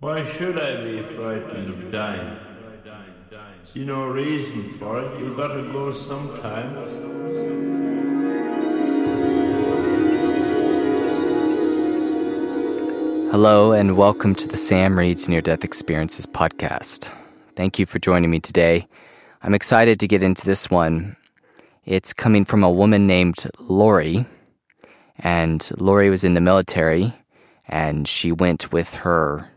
Why should I be frightened of dying? See no reason for it. You gotta go sometimes. Hello, and welcome to the Sam Reed's Near Death Experiences podcast. Thank you for joining me today. I'm excited to get into this one. It's coming from a woman named Lori, and Lori was in the military, and she went with her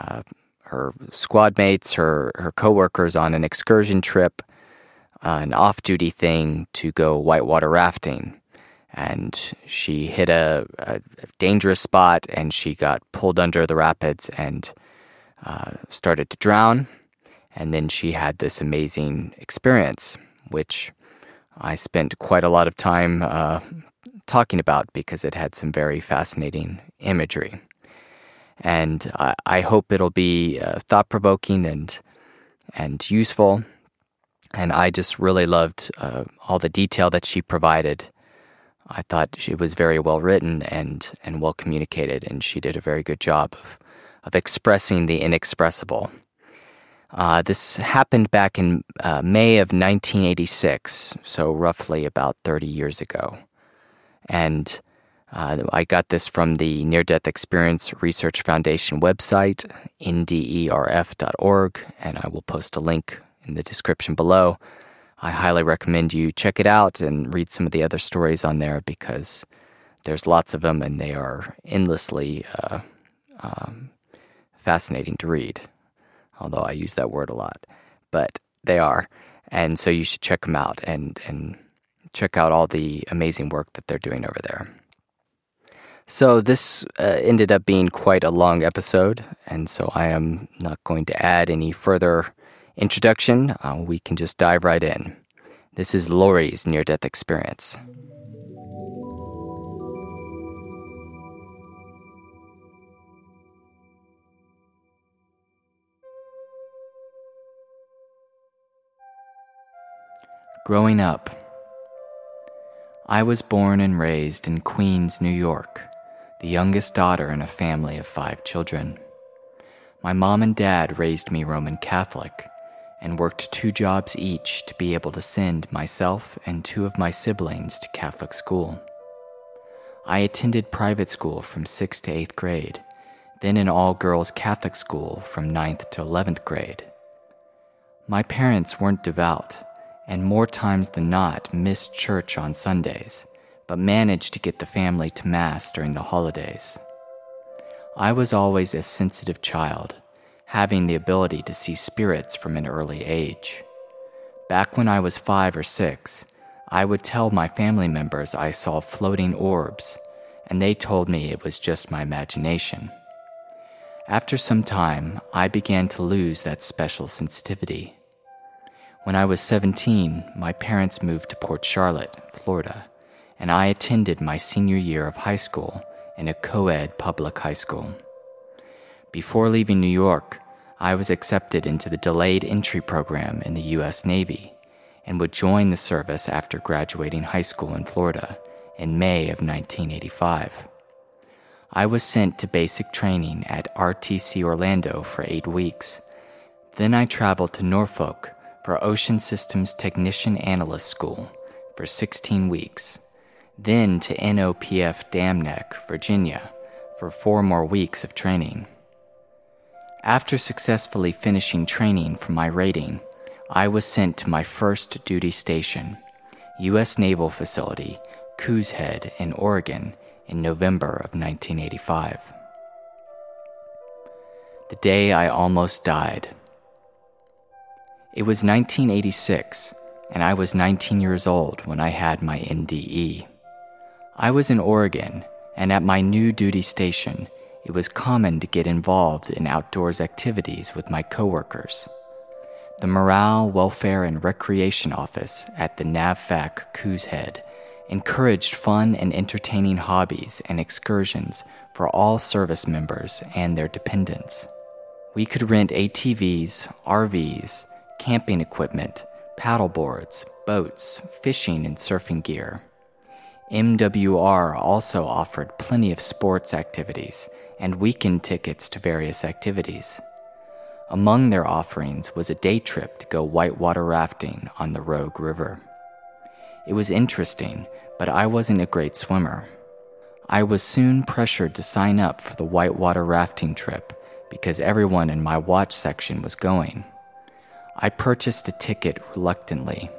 uh, her squad mates, her her coworkers on an excursion trip, uh, an off-duty thing to go whitewater rafting, and she hit a, a dangerous spot, and she got pulled under the rapids and uh, started to drown, and then she had this amazing experience, which I spent quite a lot of time uh, talking about because it had some very fascinating imagery. And I, I hope it'll be uh, thought provoking and, and useful. And I just really loved uh, all the detail that she provided. I thought she was very well written and, and well communicated, and she did a very good job of, of expressing the inexpressible. Uh, this happened back in uh, May of 1986, so roughly about 30 years ago. And uh, I got this from the Near Death Experience Research Foundation website, nderf.org, and I will post a link in the description below. I highly recommend you check it out and read some of the other stories on there because there's lots of them and they are endlessly uh, um, fascinating to read. Although I use that word a lot, but they are, and so you should check them out and and check out all the amazing work that they're doing over there. So, this uh, ended up being quite a long episode, and so I am not going to add any further introduction. Uh, we can just dive right in. This is Lori's near death experience. Growing up, I was born and raised in Queens, New York, the youngest daughter in a family of five children. My mom and dad raised me Roman Catholic and worked two jobs each to be able to send myself and two of my siblings to Catholic school. I attended private school from 6th to 8th grade, then an all girls Catholic school from 9th to 11th grade. My parents weren't devout and more times than not missed church on Sundays, but managed to get the family to Mass during the holidays. I was always a sensitive child, having the ability to see spirits from an early age. Back when I was five or six, I would tell my family members I saw floating orbs, and they told me it was just my imagination. After some time, I began to lose that special sensitivity. When I was 17, my parents moved to Port Charlotte, Florida, and I attended my senior year of high school in a co ed public high school. Before leaving New York, I was accepted into the delayed entry program in the U.S. Navy and would join the service after graduating high school in Florida in May of 1985. I was sent to basic training at RTC Orlando for eight weeks. Then I traveled to Norfolk for Ocean Systems Technician Analyst School for 16 weeks, then to NOPF Dam Neck, Virginia, for four more weeks of training. After successfully finishing training for my rating, I was sent to my first duty station, U.S. Naval Facility, Coos Head in Oregon, in November of 1985. The day I almost died. It was 1986, and I was 19 years old when I had my NDE. I was in Oregon, and at my new duty station, it was common to get involved in outdoors activities with my coworkers. The Morale, Welfare, and Recreation Office at the NAVFAC Coos Head encouraged fun and entertaining hobbies and excursions for all service members and their dependents. We could rent ATVs, RVs, camping equipment, paddle boards, boats, fishing, and surfing gear. MWR also offered plenty of sports activities, and weekend tickets to various activities. Among their offerings was a day trip to go whitewater rafting on the Rogue River. It was interesting, but I wasn't a great swimmer. I was soon pressured to sign up for the whitewater rafting trip because everyone in my watch section was going. I purchased a ticket reluctantly,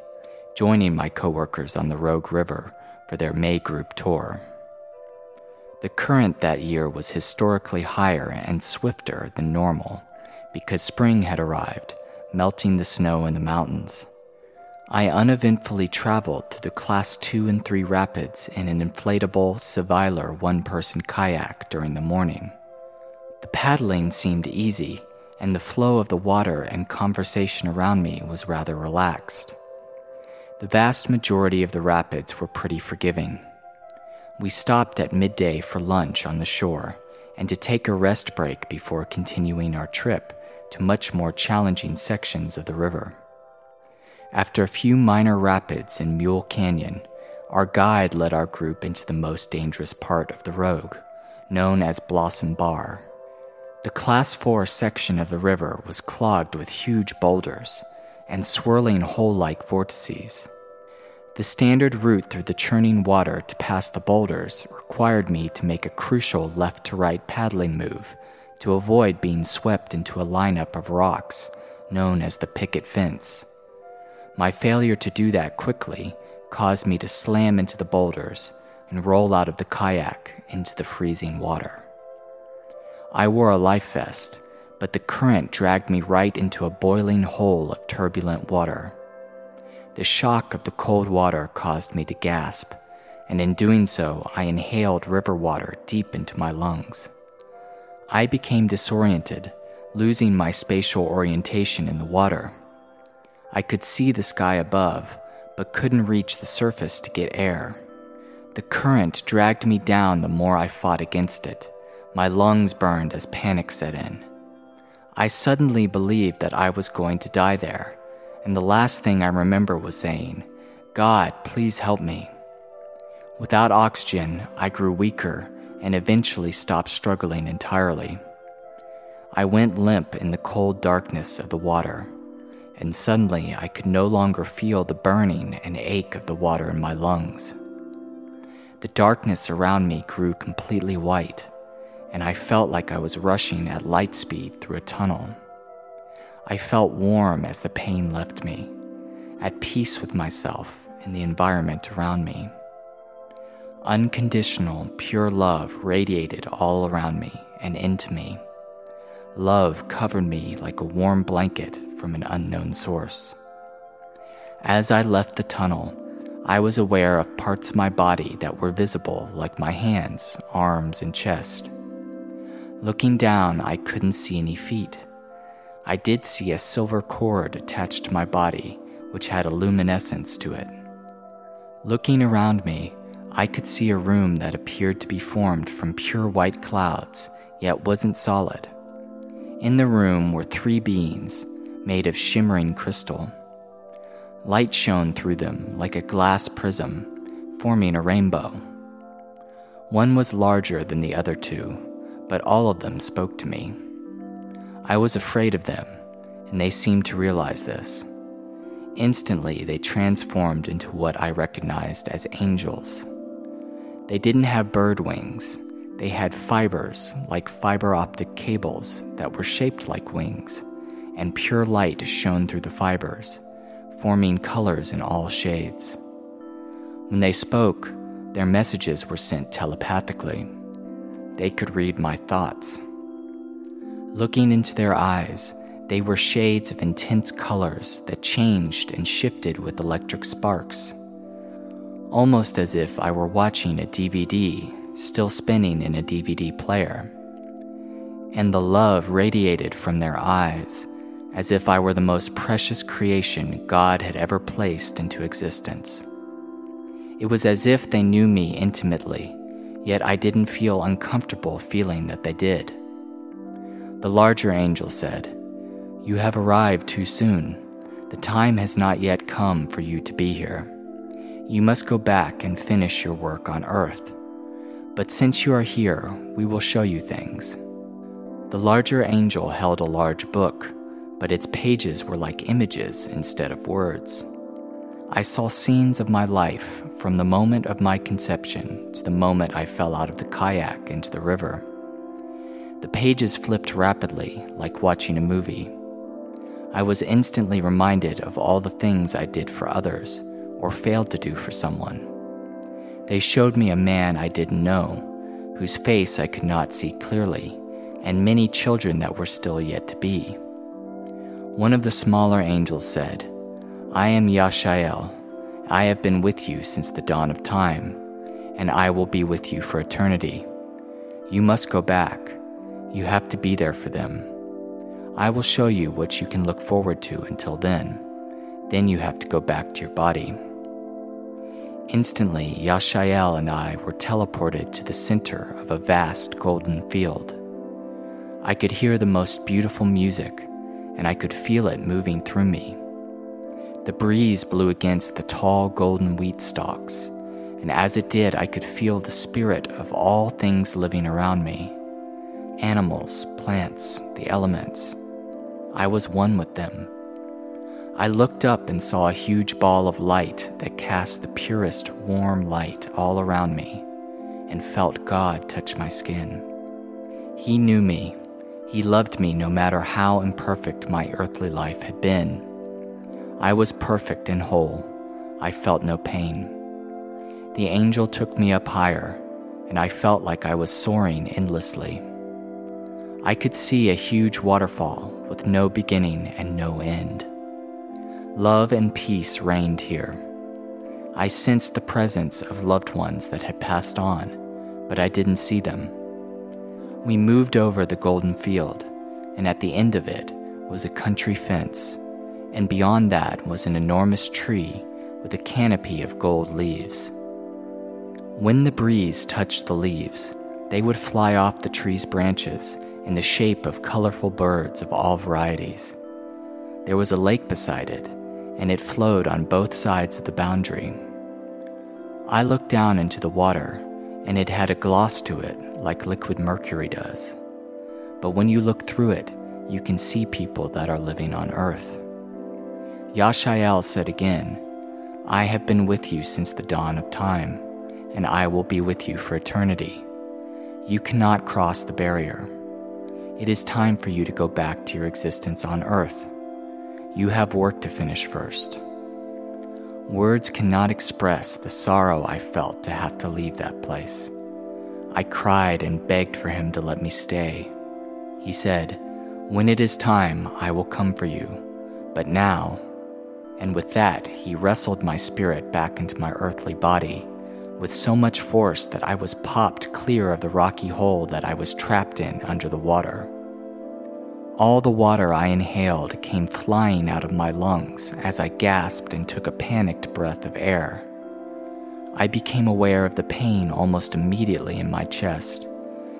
joining my coworkers on the Rogue River for their May group tour. The current that year was historically higher and swifter than normal because spring had arrived, melting the snow in the mountains. I uneventfully traveled to the Class 2 and 3 rapids in an inflatable Sevylor one person kayak during the morning. The paddling seemed easy, and the flow of the water and conversation around me was rather relaxed. The vast majority of the rapids were pretty forgiving. We stopped at midday for lunch on the shore and to take a rest break before continuing our trip to much more challenging sections of the river. After a few minor rapids in Mule Canyon, our guide led our group into the most dangerous part of the Rogue, known as Blossom Bar. The Class 4 section of the river was clogged with huge boulders and swirling hole like vortices. The standard route through the churning water to pass the boulders required me to make a crucial left to right paddling move to avoid being swept into a lineup of rocks known as the picket fence. My failure to do that quickly caused me to slam into the boulders and roll out of the kayak into the freezing water. I wore a life vest, but the current dragged me right into a boiling hole of turbulent water. The shock of the cold water caused me to gasp, and in doing so, I inhaled river water deep into my lungs. I became disoriented, losing my spatial orientation in the water. I could see the sky above, but couldn't reach the surface to get air. The current dragged me down the more I fought against it. My lungs burned as panic set in. I suddenly believed that I was going to die there, and the last thing I remember was saying, God, please help me. Without oxygen, I grew weaker and eventually stopped struggling entirely. I went limp in the cold darkness of the water, and suddenly I could no longer feel the burning and ache of the water in my lungs. The darkness around me grew completely white, and I felt like I was rushing at light speed through a tunnel. I felt warm as the pain left me, at peace with myself and the environment around me. Unconditional, pure love radiated all around me and into me. Love covered me like a warm blanket from an unknown source. As I left the tunnel, I was aware of parts of my body that were visible, like my hands, arms, and chest. Looking down, I couldn't see any feet. I did see a silver cord attached to my body, which had a luminescence to it. Looking around me, I could see a room that appeared to be formed from pure white clouds, yet wasn't solid. In the room were three beings made of shimmering crystal. Light shone through them like a glass prism, forming a rainbow. One was larger than the other two, but all of them spoke to me. I was afraid of them, and they seemed to realize this. Instantly, they transformed into what I recognized as angels. They didn't have bird wings. They had fibers like fiber optic cables that were shaped like wings, and pure light shone through the fibers, forming colors in all shades. When they spoke, their messages were sent telepathically. They could read my thoughts. Looking into their eyes, they were shades of intense colors that changed and shifted with electric sparks almost as if I were watching a DVD still spinning in a DVD player. And the love radiated from their eyes as if I were the most precious creation God had ever placed into existence. It was as if they knew me intimately, yet I didn't feel uncomfortable feeling that they did. The larger angel said, You have arrived too soon. The time has not yet come for you to be here. You must go back and finish your work on earth. But since you are here, we will show you things. The larger angel held a large book, but its pages were like images instead of words. I saw scenes of my life from the moment of my conception to the moment I fell out of the kayak into the river. The pages flipped rapidly, like watching a movie. I was instantly reminded of all the things I did for others or failed to do for someone. They showed me a man I didn't know, whose face I could not see clearly, and many children that were still yet to be. One of the smaller angels said, I am Yashael. I have been with you since the dawn of time, and I will be with you for eternity. You must go back. You have to be there for them. I will show you what you can look forward to until then. Then you have to go back to your body. Instantly, Yashael and I were teleported to the center of a vast golden field. I could hear the most beautiful music, and I could feel it moving through me. The breeze blew against the tall golden wheat stalks, and as it did, I could feel the spirit of all things living around me animals, plants, the elements. I was one with them. I looked up and saw a huge ball of light that cast the purest warm light all around me, and felt God touch my skin. He knew me. He loved me no matter how imperfect my earthly life had been. I was perfect and whole. I felt no pain. The angel took me up higher, and I felt like I was soaring endlessly. I could see a huge waterfall with no beginning and no end. Love and peace reigned here. I sensed the presence of loved ones that had passed on, but I didn't see them. We moved over the golden field, and at the end of it was a country fence and beyond that was an enormous tree with a canopy of gold leaves. When the breeze touched the leaves, they would fly off the tree's branches in the shape of colorful birds of all varieties. There was a lake beside it, and it flowed on both sides of the boundary. I looked down into the water, and it had a gloss to it like liquid mercury does. But when you look through it, you can see people that are living on Earth. Yashael said again, I have been with you since the dawn of time, and I will be with you for eternity. You cannot cross the barrier. It is time for you to go back to your existence on earth. You have work to finish first. Words cannot express the sorrow I felt to have to leave that place. I cried and begged for him to let me stay. He said, When it is time, I will come for you. But now, and with that, he wrestled my spirit back into my earthly body with so much force that I was popped clear of the rocky hole that I was trapped in under the water. All the water I inhaled came flying out of my lungs as I gasped and took a panicked breath of air. I became aware of the pain almost immediately in my chest,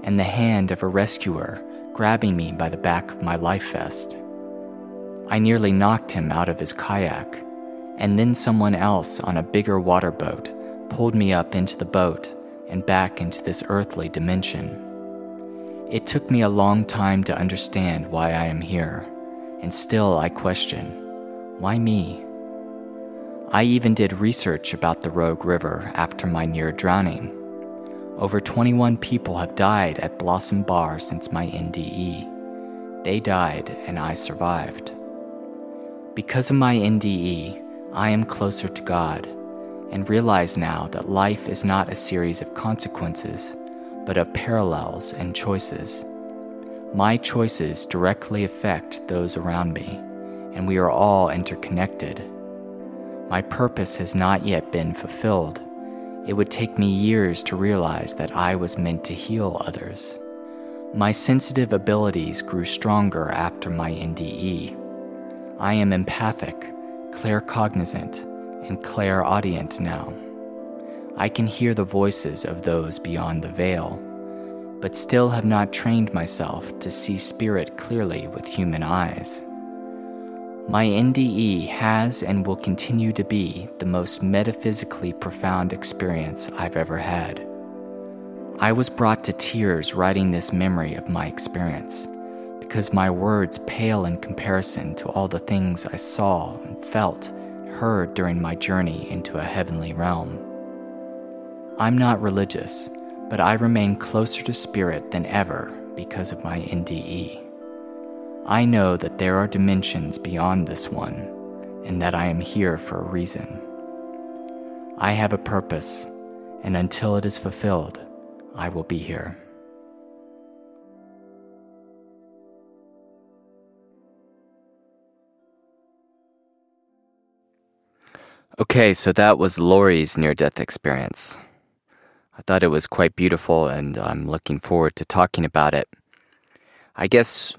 and the hand of a rescuer grabbing me by the back of my life vest. I nearly knocked him out of his kayak, and then someone else on a bigger water boat pulled me up into the boat and back into this earthly dimension. It took me a long time to understand why I am here, and still I question why me? I even did research about the Rogue River after my near drowning. Over 21 people have died at Blossom Bar since my NDE. They died, and I survived. Because of my NDE, I am closer to God and realize now that life is not a series of consequences, but of parallels and choices. My choices directly affect those around me, and we are all interconnected. My purpose has not yet been fulfilled. It would take me years to realize that I was meant to heal others. My sensitive abilities grew stronger after my NDE I am empathic, claircognizant, and clairaudient now. I can hear the voices of those beyond the veil, but still have not trained myself to see spirit clearly with human eyes. My NDE has and will continue to be the most metaphysically profound experience I've ever had. I was brought to tears writing this memory of my experience because my words pale in comparison to all the things I saw and felt, heard during my journey into a heavenly realm. I'm not religious, but I remain closer to spirit than ever because of my NDE. I know that there are dimensions beyond this one, and that I am here for a reason. I have a purpose, and until it is fulfilled, I will be here. Okay, so that was Lori's near death experience. I thought it was quite beautiful, and I'm looking forward to talking about it. I guess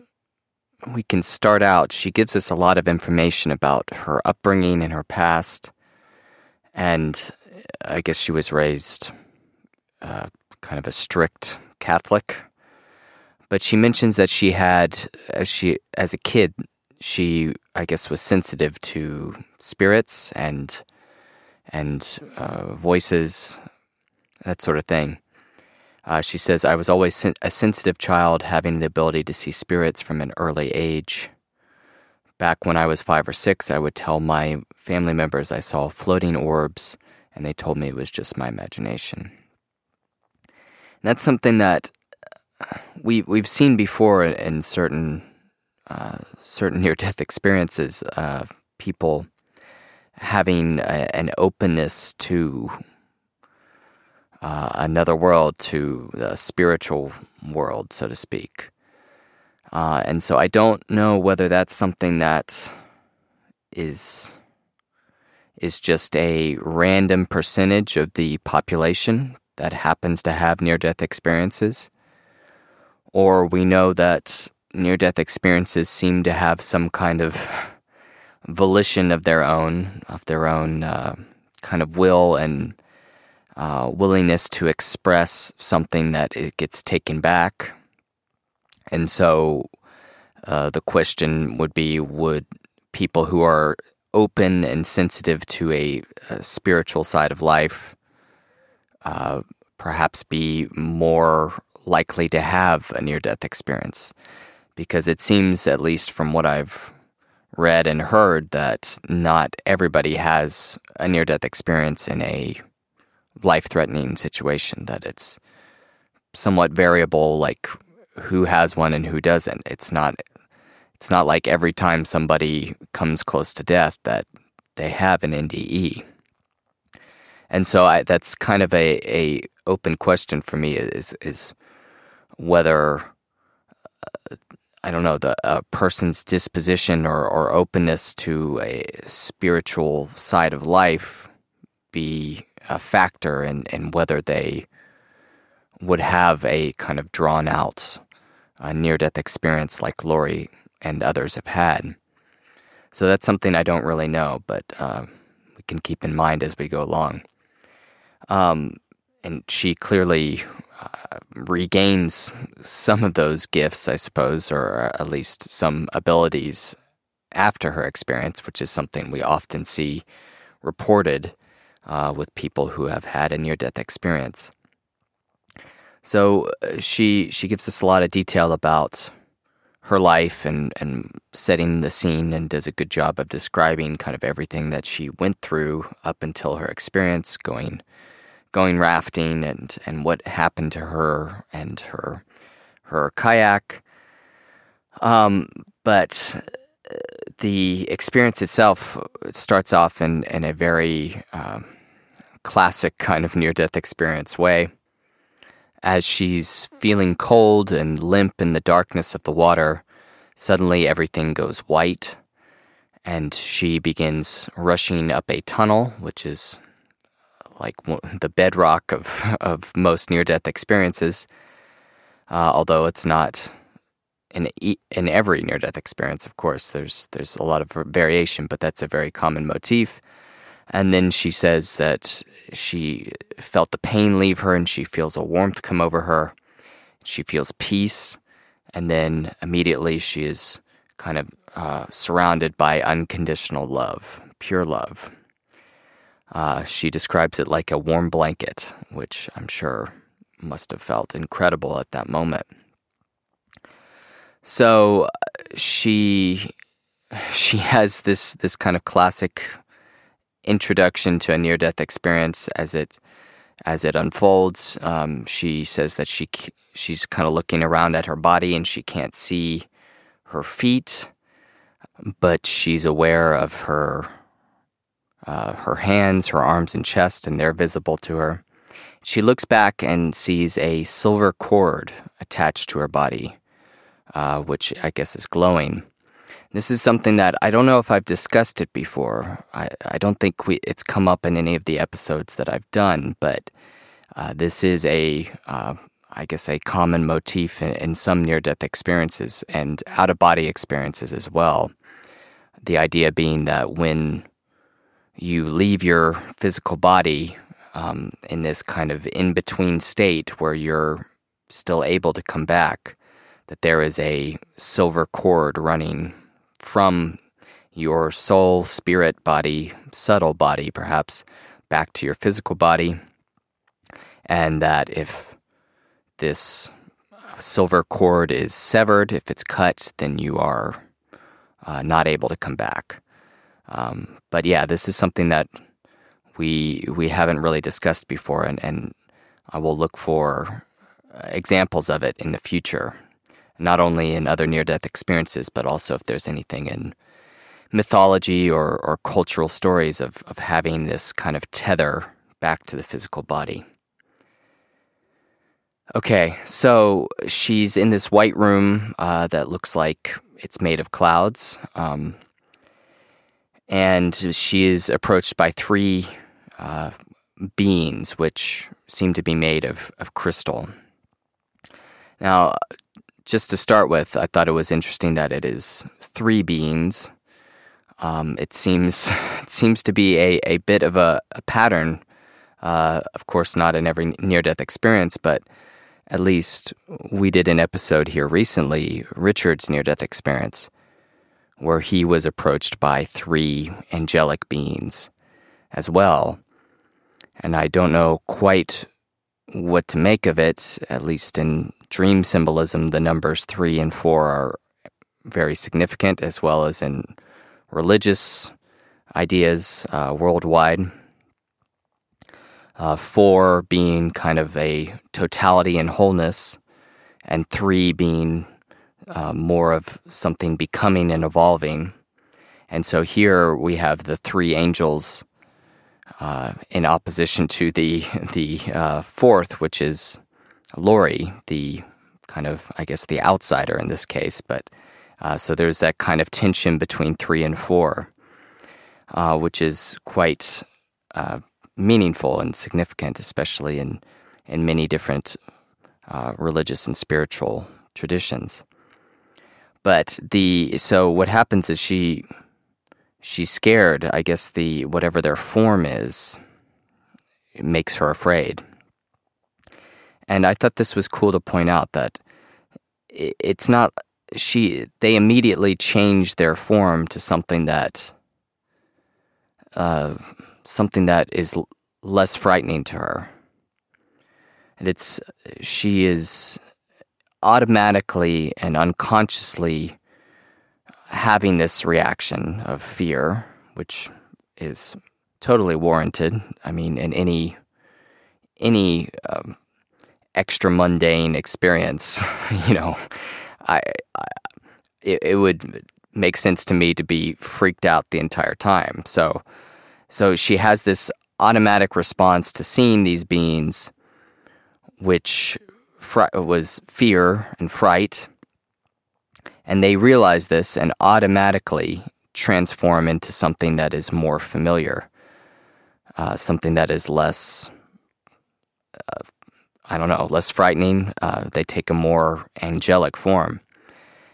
we can start out. She gives us a lot of information about her upbringing and her past. And I guess she was raised uh, kind of a strict Catholic. But she mentions that she had, as she as a kid, she I guess was sensitive to spirits and and uh, voices, that sort of thing. Uh, she says, I was always sen- a sensitive child, having the ability to see spirits from an early age. Back when I was five or six, I would tell my family members I saw floating orbs, and they told me it was just my imagination. And that's something that uh, we we've seen before in certain uh, certain near death experiences. Uh, people having a, an openness to uh, another world to the spiritual world, so to speak. Uh, and so I don't know whether that's something that is is just a random percentage of the population that happens to have near death experiences, or we know that near death experiences seem to have some kind of volition of their own, of their own uh, kind of will and uh, willingness to express something that it gets taken back. And so uh, the question would be would people who are open and sensitive to a, a spiritual side of life uh, perhaps be more likely to have a near death experience? Because it seems, at least from what I've read and heard, that not everybody has a near death experience in a life threatening situation, that it's somewhat variable, like who has one and who doesn't. It's not it's not like every time somebody comes close to death that they have an NDE. And so I, that's kind of a, a open question for me is is whether uh, I don't know the a person's disposition or, or openness to a spiritual side of life be a factor in, in whether they would have a kind of drawn out uh, near death experience like Lori and others have had. So that's something I don't really know, but uh, we can keep in mind as we go along. Um, and she clearly uh, regains some of those gifts, I suppose, or at least some abilities after her experience, which is something we often see reported uh, with people who have had a near death experience. So uh, she she gives us a lot of detail about her life and, and setting the scene and does a good job of describing kind of everything that she went through up until her experience going going rafting and, and what happened to her and her her kayak. Um, but uh, the experience itself starts off in, in a very um, classic kind of near death experience way. As she's feeling cold and limp in the darkness of the water, suddenly everything goes white, and she begins rushing up a tunnel, which is like the bedrock of, of most near death experiences, uh, although it's not in, in every near death experience, of course. There's, there's a lot of variation, but that's a very common motif. And then she says that she felt the pain leave her and she feels a warmth come over her. She feels peace. And then immediately she is kind of uh, surrounded by unconditional love, pure love. Uh, she describes it like a warm blanket, which I'm sure must have felt incredible at that moment. So she she has this this kind of classic introduction to a near death experience as it as it unfolds. Um, she says that she she's kind of looking around at her body and she can't see her feet, but she's aware of her uh, her hands, her arms, and chest, and they're visible to her. She looks back and sees a silver cord attached to her body, uh, which I guess is glowing. This is something that I don't know if I've discussed it before. I, I don't think we, it's come up in any of the episodes that I've done, but uh, this is a, uh, I guess, a common motif in, in some near death experiences and out of body experiences as well. The idea being that when you leave your physical body um, in this kind of in between state where you're still able to come back, that there is a silver cord running from your soul, spirit, body, subtle body, perhaps, back to your physical body. And that if this silver cord is severed, if it's cut, then you are uh, not able to come back. Um, but yeah, this is something that we we haven't really discussed before, and, and I will look for examples of it in the future, not only in other near death experiences, but also if there's anything in mythology or, or cultural stories of, of having this kind of tether back to the physical body. Okay, so she's in this white room uh, that looks like it's made of clouds. Um, and she is approached by three uh, beings, which seem to be made of, of crystal. Now, just to start with, I thought it was interesting that it is three beings. Um, it seems it seems to be a, a bit of a, a pattern. Uh, of course, not in every near death experience, but at least we did an episode here recently, Richard's near death experience, where he was approached by three angelic beings as well. And I don't know quite what to make of it, at least in dream symbolism, the numbers three and four are very significant, as well as in religious ideas uh, worldwide. Uh, four being kind of a totality and wholeness, and three being uh, more of something becoming and evolving. And so here we have the three angels uh, in opposition to the the uh, fourth, which is Lori, the kind of I guess the outsider in this case. But uh, so there's that kind of tension between three and four, uh, which is quite uh, meaningful and significant, especially in in many different religious and spiritual traditions. But the so what happens is she she's scared. I guess the whatever their form is makes her afraid. And I thought this was cool to point out that it's not she they immediately change their form to something that uh, something that is less frightening to her. And it's she is automatically and unconsciously having this reaction of fear, which is totally warranted. I mean, in any any um, extra mundane experience, you know, I, I it, it, would make sense to me to be freaked out the entire time. So, so she has this automatic response to seeing these beings, which was fear and fright. And they realize this and automatically transform into something that is more familiar, uh, something that is less, uh, I don't know, less frightening. Uh, they take a more angelic form.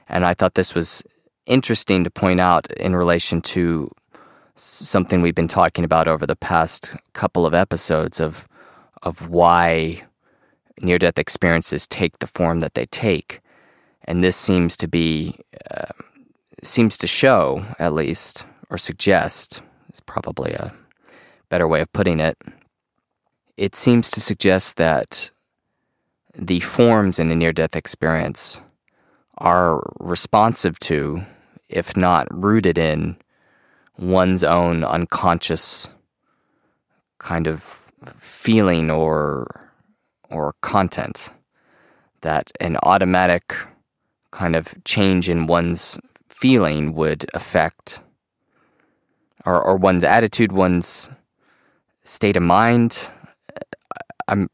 And I thought this was interesting to point out in relation to something we've been talking about over the past couple of episodes of of why near death experiences take the form that they take. And this seems to be, uh, seems to show, at least, or suggest, is probably a better way of putting it. It seems to suggest that the forms in a near death experience are responsive to, if not rooted in, one's own unconscious kind of feeling or or content that an automatic kind of change in one's feeling would affect or, or one's attitude one's state of mind. I'm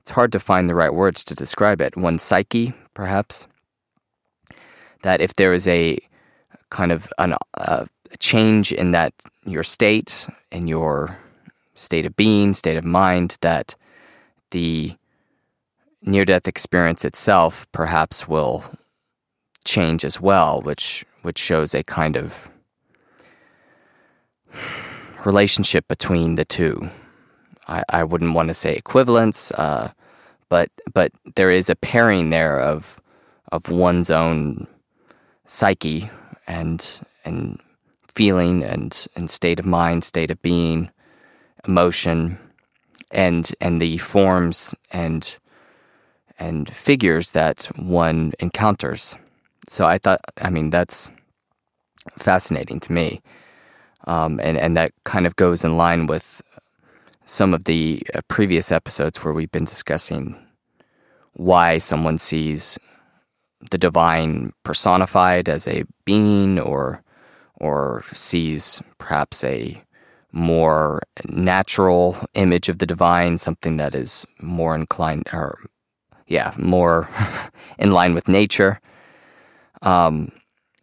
it's hard to find the right words to describe it. One's psyche perhaps. That if there is a kind of an, uh, a change in that your state in your state of being state of mind that the near death experience itself perhaps will change as well, which which shows a kind of relationship between the two. I, I wouldn't want to say equivalence, uh, but but there is a pairing there of of one's own psyche and and feeling and and state of mind, state of being, emotion, and and the forms and and figures that one encounters. So I thought, I mean, that's fascinating to me, um, and and that kind of goes in line with some of the uh, previous episodes where we've been discussing why someone sees the divine personified as a being or or sees perhaps a more natural image of the divine, something that is more inclined or yeah, more in line with nature. Um,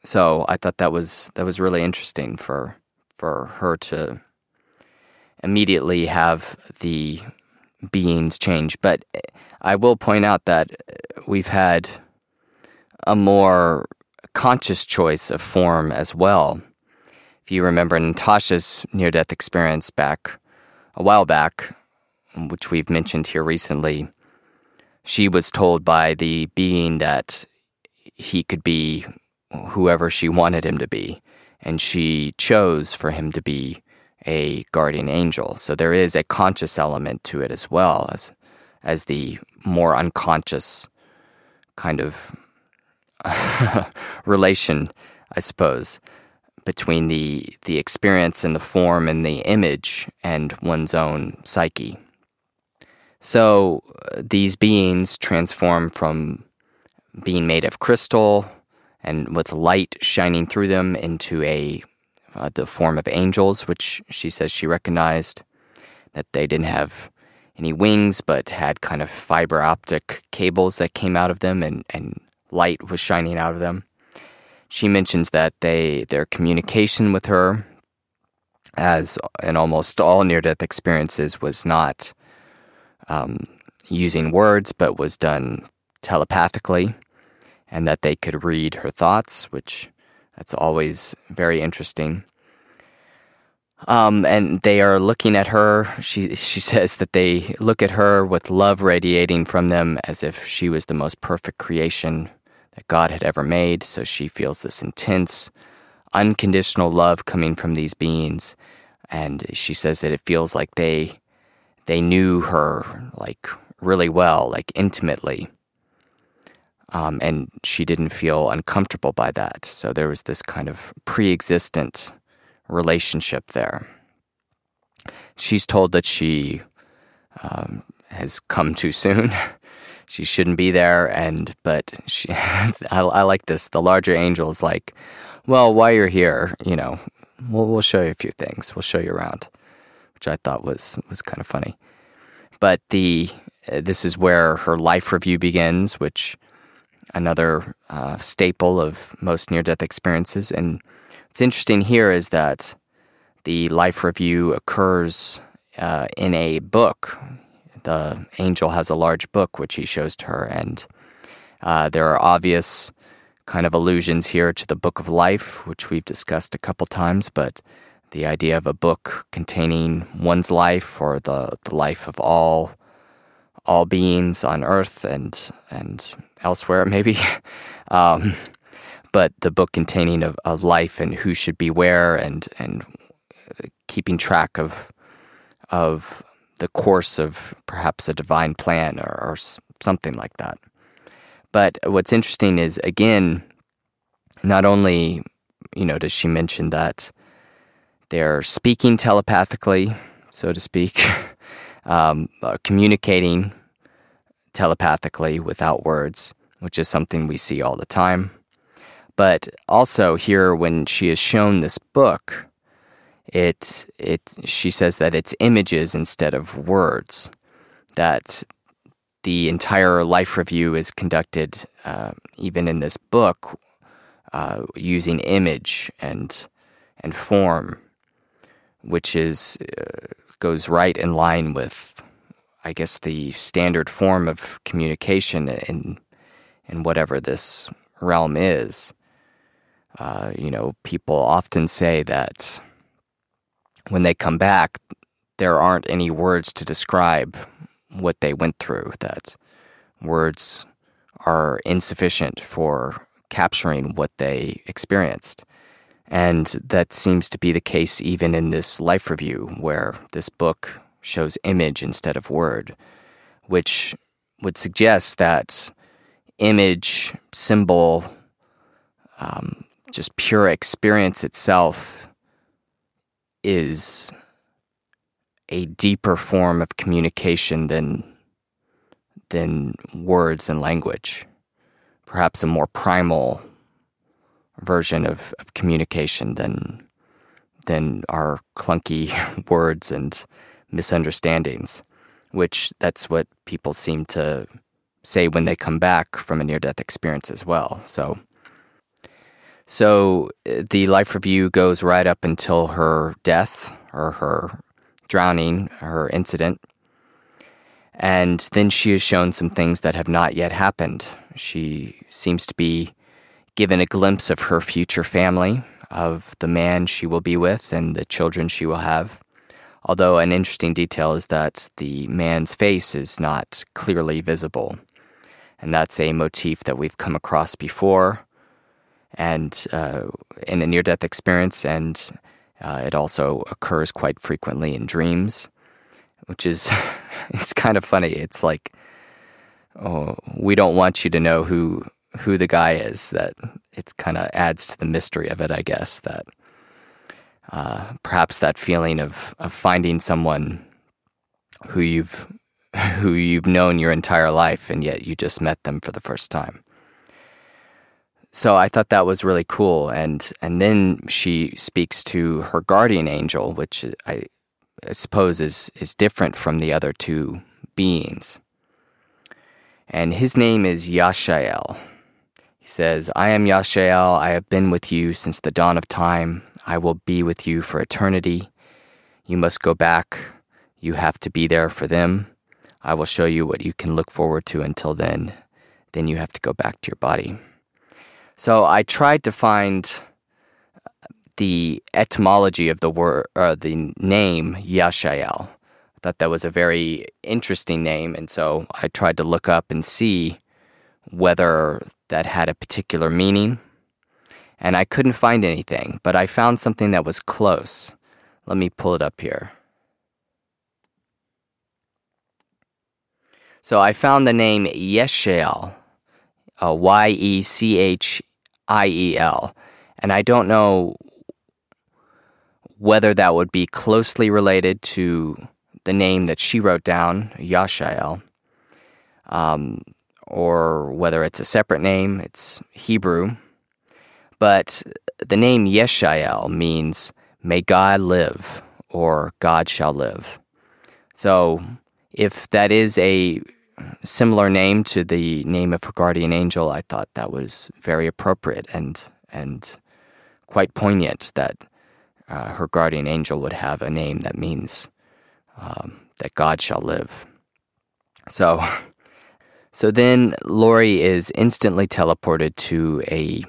so I thought that was that was really interesting for for her to immediately have the beings change. But I will point out that we've had a more conscious choice of form as well. If you remember Natasha's near death experience back a while back, which we've mentioned here recently, she was told by the being that he could be whoever she wanted him to be, and she chose for him to be a guardian angel. So there is a conscious element to it as well as as the more unconscious kind of relation, I suppose, between the the experience and the form and the image and one's own psyche. So uh, these beings transform from being made of crystal and with light shining through them into a uh, the form of angels, which she says she recognized that they didn't have any wings but had kind of fiber optic cables that came out of them and, and light was shining out of them. She mentions that they their communication with her, as in almost all near death experiences, was not um, using words, but was done telepathically, and that they could read her thoughts, which that's always very interesting. Um, and they are looking at her. She she says that they look at her with love radiating from them, as if she was the most perfect creation that God had ever made. So she feels this intense, unconditional love coming from these beings. And she says that it feels like they they knew her like really well, like intimately. Um, and she didn't feel uncomfortable by that. So there was this kind of pre existent relationship there. She's told that she um, has come too soon she shouldn't be there and but she I, I like this the larger angel is like well while you're here you know we'll, we'll show you a few things we'll show you around which i thought was was kind of funny. But the uh, this is where her life review begins which another uh, staple of most near-death experiences. And what's interesting here is that the life review occurs uh, in a book. The angel has a large book which he shows to her, and uh, there are obvious kind of allusions here to the book of life, which we've discussed a couple times, but the idea of a book containing one's life or the, the life of all all beings on earth and and elsewhere maybe um, but the book containing a, of life and who should be where and and keeping track of of the course of perhaps a divine plan or, or something like that. But what's interesting is again, not only you know does she mention that they're speaking telepathically, so to speak, um, uh, communicating telepathically without words, which is something we see all the time. But also here, when she is shown this book, it it she says that it's images instead of words. That the entire life review is conducted, uh, even in this book, uh, using image and and form, which is uh, goes right in line with, I guess, the standard form of communication in in whatever this realm is. Uh, you know, people often say that when they come back, there aren't any words to describe what they went through, that words are insufficient for capturing what they experienced. And that seems to be the case even in this life review, where this book shows image instead of word, which would suggest that image, symbol, um, just pure experience itself is a deeper form of communication than than words and language. Perhaps a more primal version of, of communication than than our clunky words and misunderstandings, which that's what people seem to say when they come back from a near death experience as well. So so uh, the life review goes right up until her death or her drowning, her incident. And then she is shown some things that have not yet happened. She seems to be given a glimpse of her future family, of the man she will be with, and the children she will have. Although, an interesting detail is that the man's face is not clearly visible. And that's a motif that we've come across before and uh, in a near death experience, and uh, it also occurs quite frequently in dreams, which is it's kind of funny. It's like, oh, we don't want you to know who who the guy is. That it kind of adds to the mystery of it, I guess. That uh, perhaps that feeling of of finding someone who you've who you've known your entire life, and yet you just met them for the first time. So I thought that was really cool, and and then she speaks to her guardian angel, which I, I suppose is is different from the other two beings. And his name is Yashael. He says, I am Yashael. I have been with you since the dawn of time. I will be with you for eternity. You must go back. You have to be there for them. I will show you what you can look forward to until then. Then you have to go back to your body. So I tried to find the etymology of the word or uh, the name Yashael. I thought that was a very interesting name, and so I tried to look up and see whether that had a particular meaning. And I couldn't find anything, but I found something that was close. Let me pull it up here. So I found the name Yeshael, uh, Y E C H I E L. And I don't know whether that would be closely related to the name that she wrote down, Yashael, um, or whether it's a separate name, it's Hebrew. But the name Yeshael means, may God live, or God shall live. So if that is a similar name to the name of her guardian angel, I thought that was very appropriate and and quite poignant that uh, her guardian angel would have a name that means um, that God shall live. So, so then Lori is instantly teleported to a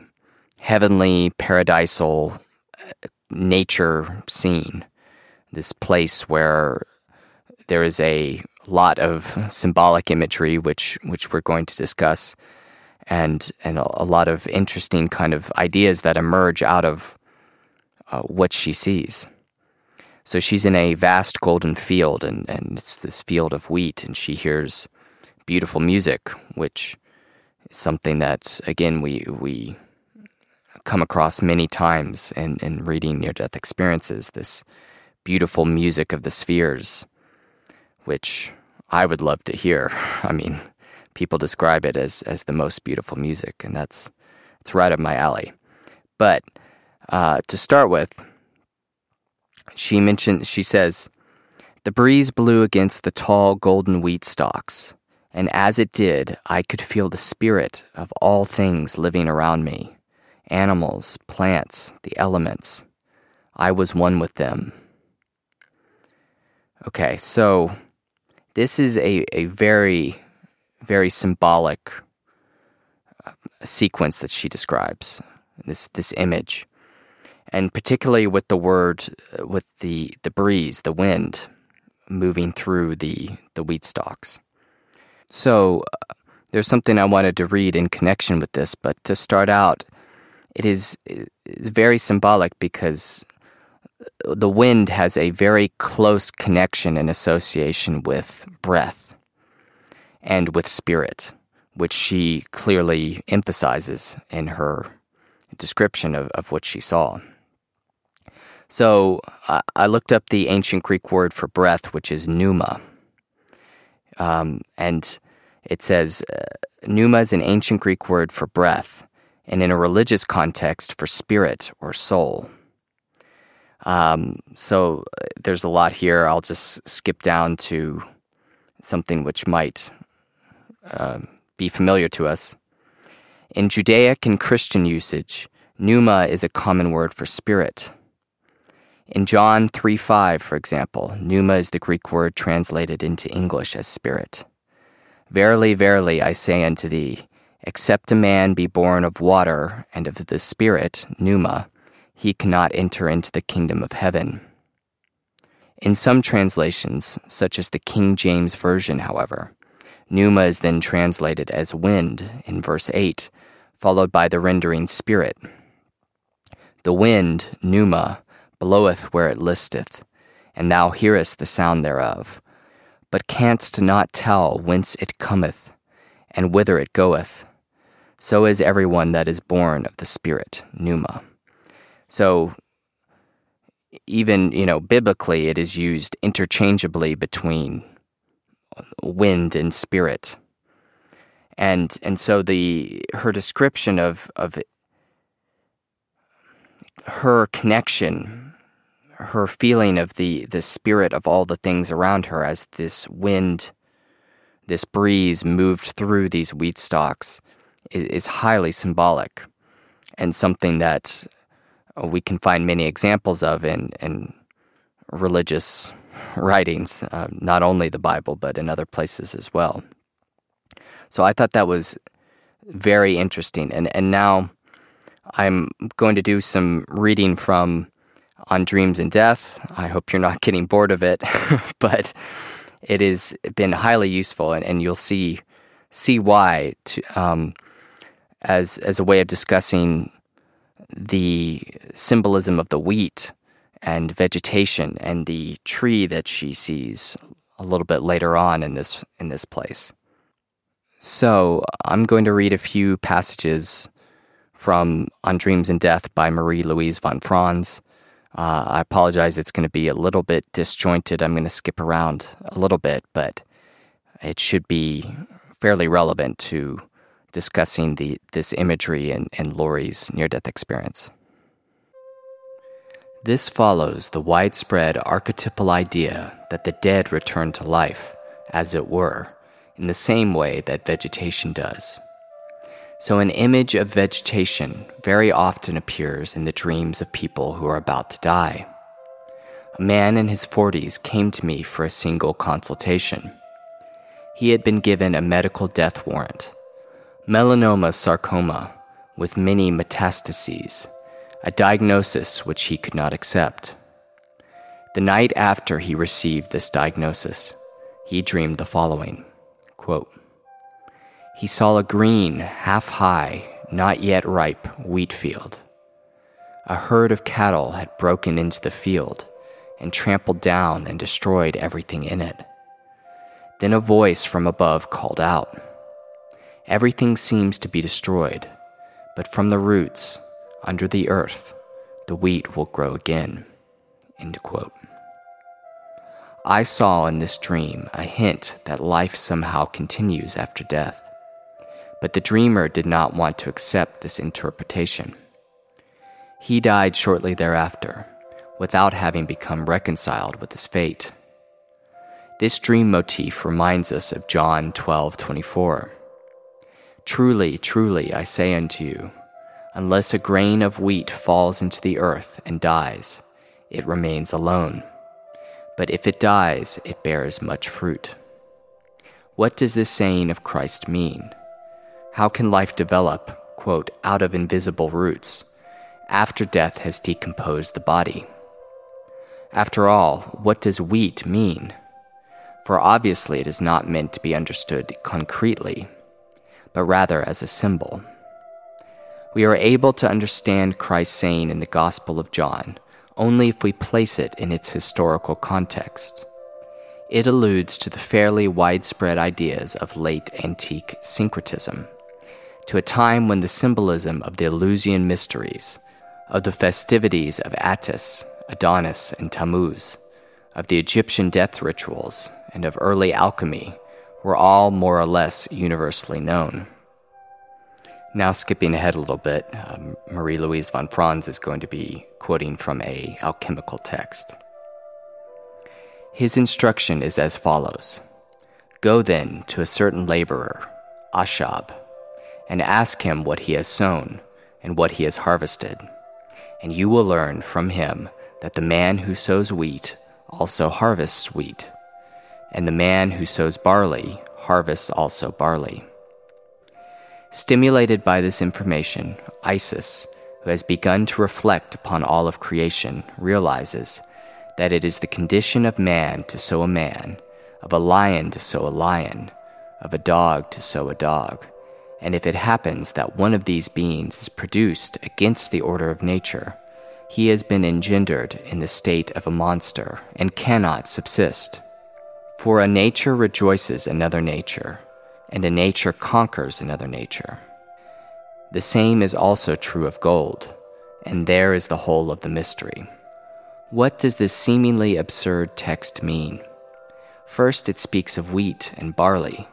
heavenly, paradisal uh, nature scene. This place where there is a lot of symbolic imagery, which which we're going to discuss, and and a, lot of interesting kind of ideas that emerge out of uh, what she sees. So she's in a vast golden field, and, and it's this field of wheat, and she hears beautiful music, which is something that again we we come across many times in, in reading near death experiences. This beautiful music of the spheres, which I would love to hear. I mean, people describe it as as the most beautiful music, and that's it's right up my alley. But uh, to start with, she mentioned she says the breeze blew against the tall golden wheat stalks, and as it did, I could feel the spirit of all things living around me animals, plants, the elements. I was one with them. Okay, so this is a, a very, very symbolic uh, sequence that she describes, this, this image. And particularly with the word, uh, with the, the breeze, the wind moving through the, the wheat stalks. So uh, there's something I wanted to read in connection with this, but to start out, it is, is very symbolic because the wind has a very close connection and association with breath and with spirit, which she clearly emphasizes in her description of, of what she saw. So I looked up the ancient Greek word for breath, which is pneuma. Um, and it says uh, pneuma is an ancient Greek word for breath, and in a religious context for spirit or soul. Um, so uh, there's a lot here. I'll just skip down to something which might uh, be familiar to us. In Judaic and Christian usage, pneuma is a common word for spirit. In John 3 5, for example, pneuma is the Greek word translated into English as spirit. Verily, verily, I say unto thee, except a man be born of water and of the Spirit, pneuma, he cannot enter into the kingdom of heaven. In some translations, such as the King James Version, however, pneuma is then translated as wind in verse 8, followed by the rendering spirit. The wind, pneuma, bloweth where it listeth, and thou hearest the sound thereof, but canst not tell whence it cometh, and whither it goeth. So is every one that is born of the Spirit, pneuma. So, even, you know, biblically, it is used interchangeably between wind and spirit. And, and so the, her description of, of her connection her feeling of the the spirit of all the things around her as this wind, this breeze moved through these wheat stalks is, is highly symbolic and something that we can find many examples of in, in religious writings, uh, not only the Bible, but in other places as well. So I thought that was very interesting. And, and now I'm going to do some reading from on dreams and death. I hope you're not getting bored of it, but it has been highly useful, and, and you'll see see why to, um, as as a way of discussing the symbolism of the wheat and vegetation and the tree that she sees a little bit later on in this in this place. So I'm going to read a few passages from On Dreams and Death by Marie Louise von Franz. Uh, I apologize, it's going to be a little bit disjointed. I'm going to skip around a little bit, but it should be fairly relevant to discussing the, this imagery and, and Lori's near death experience. This follows the widespread archetypal idea that the dead return to life, as it were, in the same way that vegetation does. So, an image of vegetation very often appears in the dreams of people who are about to die. A man in his 40s came to me for a single consultation. He had been given a medical death warrant melanoma sarcoma with many metastases, a diagnosis which he could not accept. The night after he received this diagnosis, he dreamed the following quote, he saw a green, half high, not yet ripe wheat field. A herd of cattle had broken into the field and trampled down and destroyed everything in it. Then a voice from above called out Everything seems to be destroyed, but from the roots, under the earth, the wheat will grow again. I saw in this dream a hint that life somehow continues after death, but the dreamer did not want to accept this interpretation. He died shortly thereafter, without having become reconciled with his fate. This dream motif reminds us of John 12:24. Truly, truly, I say unto you, unless a grain of wheat falls into the earth and dies, it remains alone. But if it dies, it bears much fruit. What does this saying of Christ mean? How can life develop, quote, out of invisible roots, after death has decomposed the body? After all, what does wheat mean? For obviously it is not meant to be understood concretely but rather as a symbol. We are able to understand Christ's saying in the Gospel of John only if we place it in its historical context. It alludes to the fairly widespread ideas of late antique syncretism, to a time when the symbolism of the Eleusinian mysteries, of the festivities of Attis, Adonis, and Tammuz, of the Egyptian death rituals, and of early alchemy were all more or less universally known. Now, skipping ahead a little bit, um, Marie Louise von Franz is going to be quoting from a alchemical text. His instruction is as follows Go then to a certain laborer, Ashab, and ask him what he has sown and what he has harvested, and you will learn from him that the man who sows wheat also harvests wheat and the man who sows barley harvests also barley. Stimulated by this information, Isis, who has begun to reflect upon all of creation, realizes that it is the condition of man to sow a man, of a lion to sow a lion, of a dog to sow a dog. And if it happens that one of these beings is produced against the order of nature, he has been engendered in the state of a monster and cannot subsist. For a nature rejoices another nature, and a nature conquers another nature. The same is also true of gold, and there is the whole of the mystery. What does this seemingly absurd text mean? First, it speaks of wheat and barley,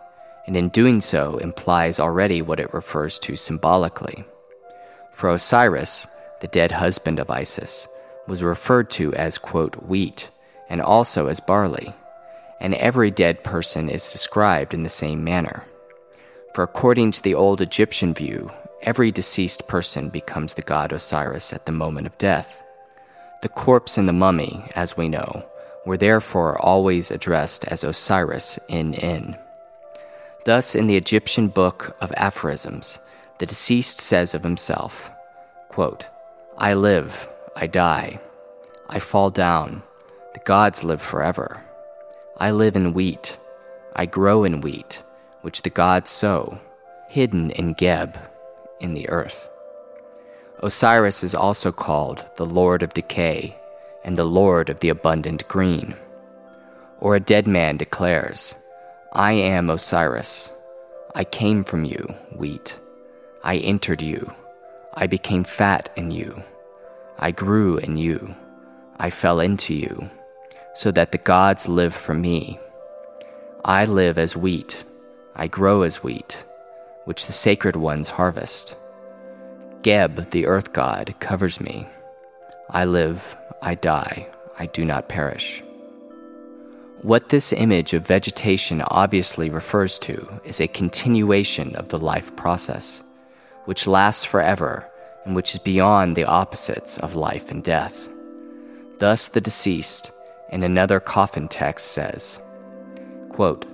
and in doing so implies already what it refers to symbolically. For Osiris, the dead husband of Isis, was referred to as, quote, wheat, and also as barley and every dead person is described in the same manner. For according to the old Egyptian view, every deceased person becomes the god Osiris at the moment of death. The corpse and the mummy, as we know, were therefore always addressed as Osiris in in. Thus, in the Egyptian book of aphorisms, the deceased says of himself, quote, I live, I die, I fall down, the gods live forever. I live in wheat, I grow in wheat, which the gods sow, hidden in Geb, in the earth. Osiris is also called the Lord of Decay and the Lord of the Abundant Green. Or a dead man declares, I am Osiris. I came from you, wheat. I entered you. I became fat in you. I grew in you. I fell into you so that the gods live for me. I live as wheat, I grow as wheat, which the sacred ones harvest. Geb, the earth god, covers me. I live, I die, I do not perish. What this image of vegetation obviously refers to is a continuation of the life process, which lasts forever and which is beyond the opposites of life and death. Thus, the deceased, in another coffin text says, quote,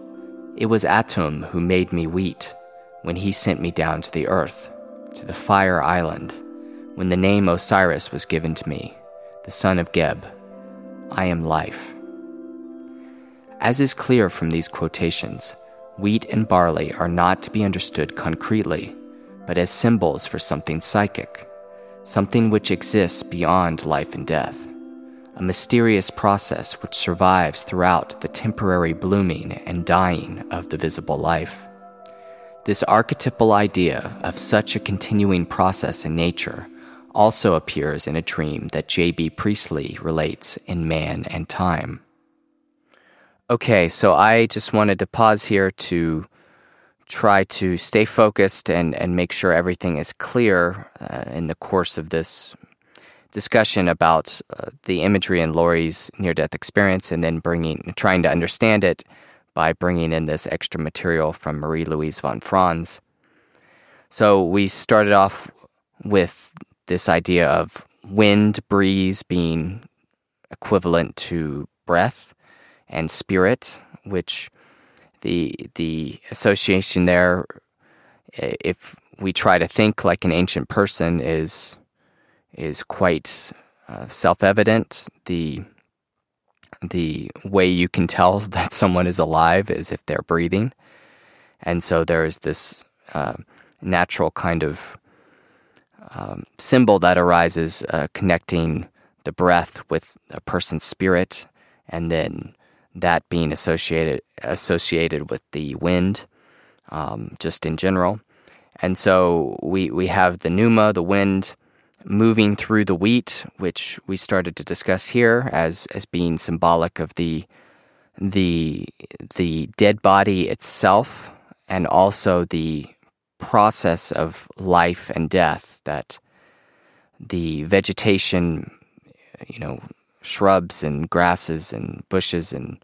It was Atum who made me wheat when he sent me down to the earth, to the fire island, when the name Osiris was given to me, the son of Geb. I am life. As is clear from these quotations, wheat and barley are not to be understood concretely, but as symbols for something psychic, something which exists beyond life and death a mysterious process which survives throughout the temporary blooming and dying of the visible life. This archetypal idea of such a continuing process in nature also appears in a dream that J.B. Priestley relates in Man and Time. Okay, so I just wanted to pause here to try to stay focused and, and make sure everything is clear uh, in the course of this discussion about uh, the imagery in Lori's near death experience and then bringing, trying to understand it by bringing in this extra material from Marie Louise von Franz. So we started off with this idea of wind, breeze being equivalent to breath and spirit, which the the association there, if we try to think like an ancient person, is is quite uh, self-evident. The the way you can tell that someone is alive is if they're breathing, and so there is this uh, natural kind of um, symbol that arises uh, connecting the breath with a person's spirit, and then that being associated associated with the wind, um, just in general. And so we we have the pneuma, the wind, moving through the wheat, which we started to discuss here as as being symbolic of the the the dead body itself, and also the process of life and death that the vegetation, you know, shrubs and grasses and bushes and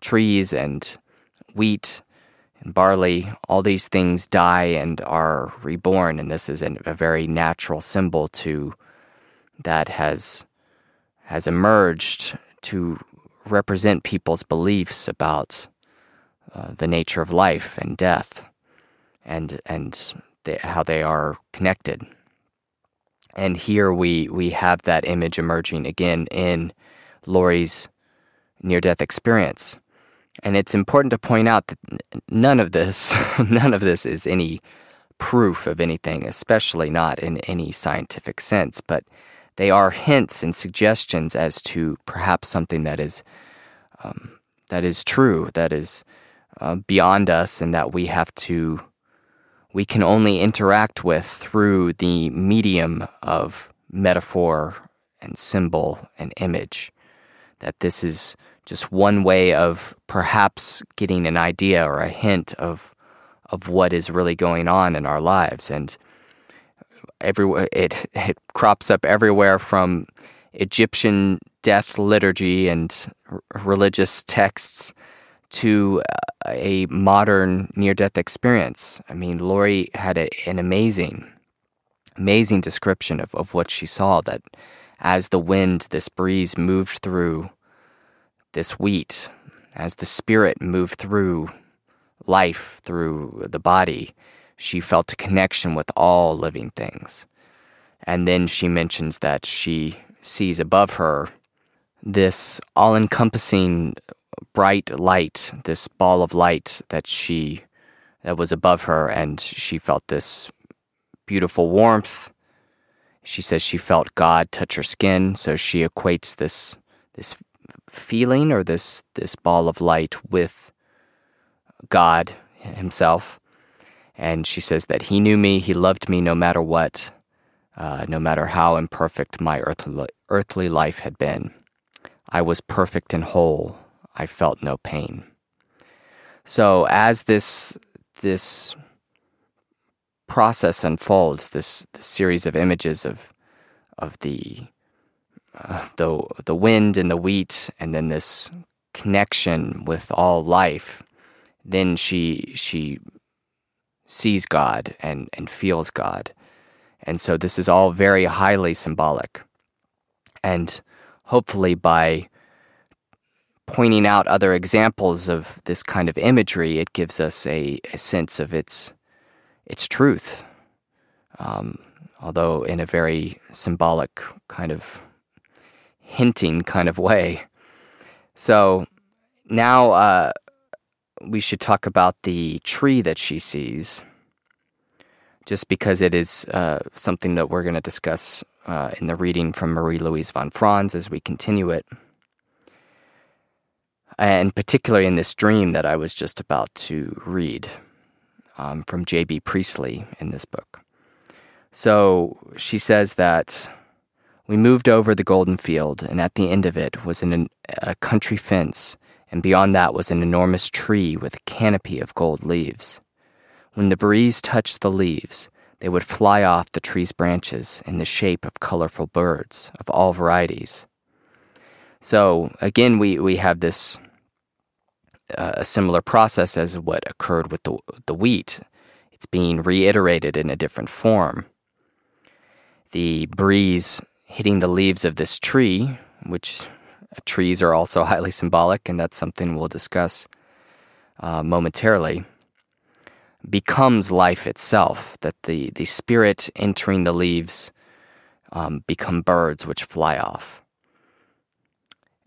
trees and wheat and barley, all these things die and are reborn, and this is a very natural symbol to that has has emerged to represent people's beliefs about uh, the nature of life and death, and and the, how they are connected. And here we we have that image emerging again in Lori's near death experience. And it's important to point out that none of this, none of this is any proof of anything, especially not in any scientific sense, but they are hints and suggestions as to perhaps something that is um, that is true, that is uh, beyond us, and that we have to we can only interact with through the medium of metaphor and symbol and image. That this is just one way of perhaps getting an idea or a hint of of what is really going on in our lives and everywhere it it crops up everywhere from Egyptian death liturgy and r- religious texts to uh, a modern near death experience. I mean, Lori had a, an amazing, amazing description of, of what she saw that as the wind, this breeze moved through this wheat, as the spirit moved through life, through the body, she felt a connection with all living things. And then she mentions that she sees above her this all encompassing bright light, this ball of light that she that was above her and she felt this beautiful warmth. She says she felt God touch her skin, so she equates this this feeling or this this ball of light with God himself. And she says that he knew me, he loved me no matter what, uh, no matter how imperfect my earthly, earthly life had been. I was perfect and whole. I felt no pain. So as this this process unfolds, this, this series of images of of the uh, the the wind and the wheat, and then this connection with all life, then she she sees God and and feels God, and so this is all very highly symbolic, and hopefully by pointing out other examples of this kind of imagery, it gives us a, a sense of its its truth, um, although in a very symbolic kind of hinting kind of way. So now uh, we should talk about the tree that she sees. just because it is uh, something that we're going to discuss uh, in the reading from Marie Louise von Franz as we continue it. And particularly in this dream that I was just about to read um, from J.B. Priestley in this book. So she says that we moved over the golden field, and at the end of it was an, a country fence, and beyond that was an enormous tree with a canopy of gold leaves. When the breeze touched the leaves, they would fly off the tree's branches in the shape of colorful birds of all varieties. So again, we, we have this uh, a similar process as what occurred with the, the wheat. It's being reiterated in a different form. The breeze hitting the leaves of this tree, which trees are also highly symbolic, and that's something we'll discuss uh, momentarily becomes life itself, that the, the spirit entering the leaves um, become birds which fly off.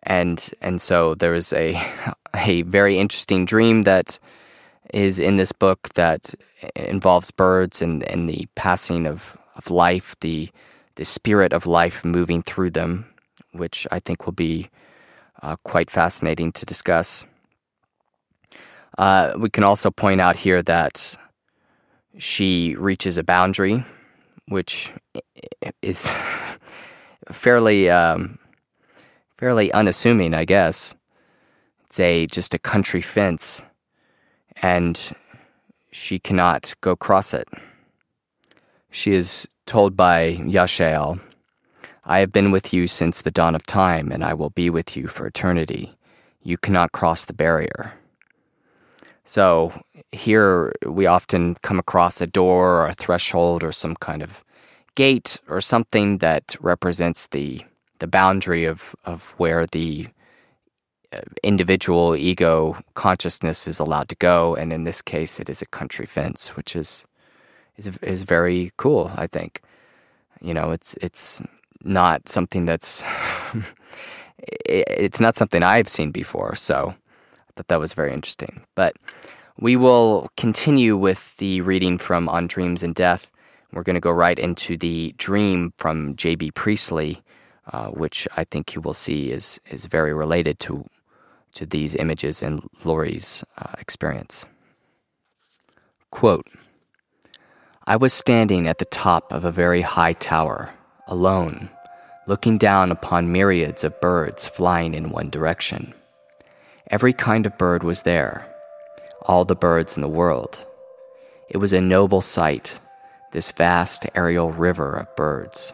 And, and so there is a, a very interesting dream that is in this book that involves birds and, and the passing of, of life, the, the spirit of life moving through them, which I think will be uh, quite fascinating to discuss. Uh, we can also point out here that she reaches a boundary, which is fairly um, fairly unassuming, I guess. It's a just a country fence, and she cannot go cross it. She is told by Yashael, I have been with you since the dawn of time, and I will be with you for eternity. You cannot cross the barrier. So here we often come across a door or a threshold or some kind of gate or something that represents the the boundary of of where the uh, individual ego consciousness is allowed to go and in this case it is a country fence which is is is very cool i think you know it's it's not something that's it's not something i've seen before so I thought that was very interesting. But we will continue with the reading from On Dreams and Death. We're going to go right into the dream from J.B. Priestley, uh, which I think you will see is, is very related to, to these images in Lori's uh, experience. Quote I was standing at the top of a very high tower, alone, looking down upon myriads of birds flying in one direction. Every kind of bird was there, all the birds in the world. It was a noble sight, this vast aerial river of birds.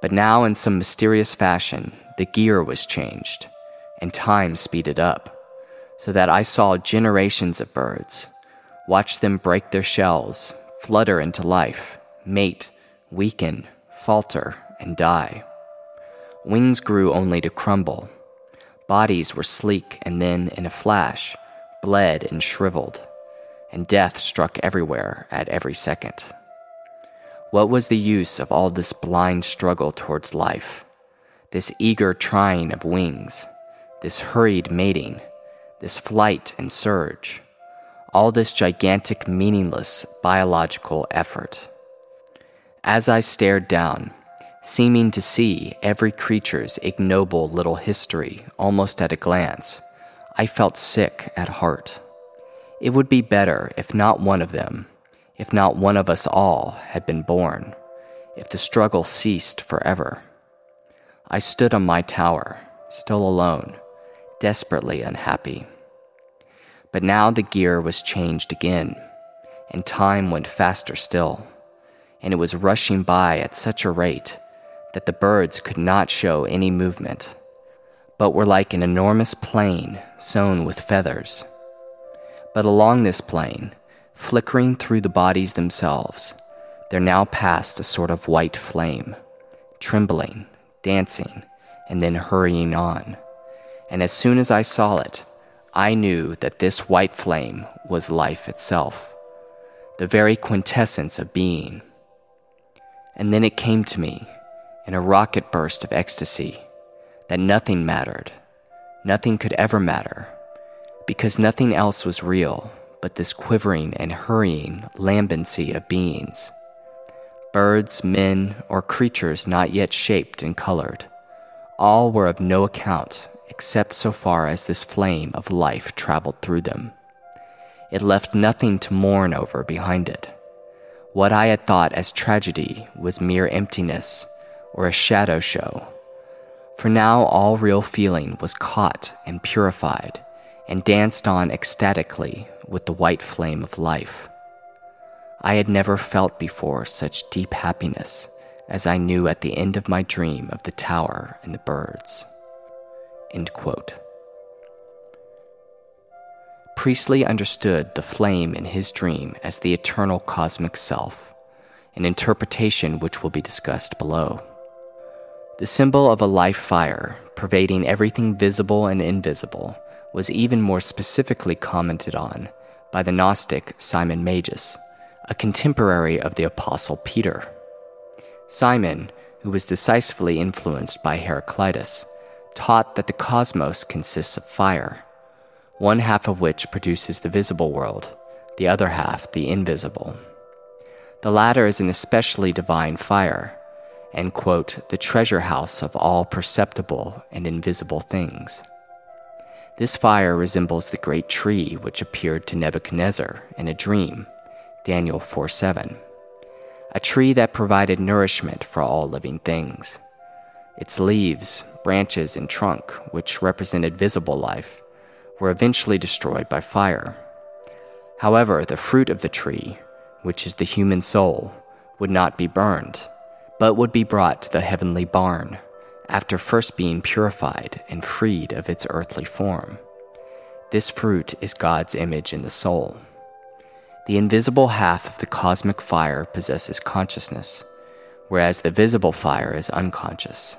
But now, in some mysterious fashion, the gear was changed, and time speeded up, so that I saw generations of birds, watch them break their shells, flutter into life, mate, weaken, falter, and die. Wings grew only to crumble Bodies were sleek and then, in a flash, bled and shriveled, and death struck everywhere at every second. What was the use of all this blind struggle towards life, this eager trying of wings, this hurried mating, this flight and surge, all this gigantic, meaningless biological effort? As I stared down, seeming to see every creature's ignoble little history almost at a glance, I felt sick at heart. It would be better if not one of them, if not one of us all, had been born, if the struggle ceased forever. I stood on my tower, still alone, desperately unhappy. But now the gear was changed again, and time went faster still, and it was rushing by at such a rate that the birds could not show any movement, but were like an enormous plain sown with feathers. But along this plain, flickering through the bodies themselves, there now passed a sort of white flame, trembling, dancing, and then hurrying on. And as soon as I saw it, I knew that this white flame was life itself, the very quintessence of being. And then it came to me in a rocket burst of ecstasy that nothing mattered, nothing could ever matter, because nothing else was real but this quivering and hurrying lambency of beings. Birds, men, or creatures not yet shaped and colored, all were of no account except so far as this flame of life traveled through them. It left nothing to mourn over behind it. What I had thought as tragedy was mere emptiness or a shadow show. For now all real feeling was caught and purified and danced on ecstatically with the white flame of life. I had never felt before such deep happiness as I knew at the end of my dream of the tower and the birds. End quote. Priestley understood the flame in his dream as the eternal cosmic self, an interpretation which will be discussed below. The symbol of a life fire, pervading everything visible and invisible, was even more specifically commented on by the Gnostic Simon Magus, a contemporary of the Apostle Peter. Simon, who was decisively influenced by Heraclitus, taught that the cosmos consists of fire, one half of which produces the visible world, the other half the invisible. The latter is an especially divine fire, and, quote, the treasure house of all perceptible and invisible things. This fire resembles the great tree which appeared to Nebuchadnezzar in a dream, Daniel 4 7. A tree that provided nourishment for all living things. Its leaves, branches, and trunk, which represented visible life, were eventually destroyed by fire. However, the fruit of the tree, which is the human soul, would not be burned, but would be brought to the heavenly barn after first being purified and freed of its earthly form. This fruit is God's image in the soul. The invisible half of the cosmic fire possesses consciousness, whereas the visible fire is unconscious.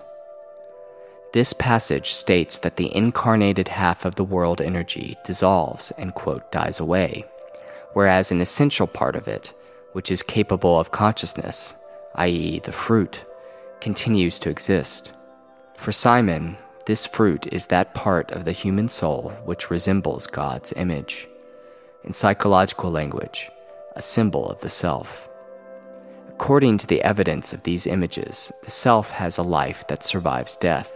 This passage states that the incarnated half of the world energy dissolves and, quote, dies away, whereas an essential part of it, which is capable of consciousness, i.e., the fruit, continues to exist. For Simon, this fruit is that part of the human soul which resembles God's image. In psychological language, a symbol of the self. According to the evidence of these images, the self has a life that survives death,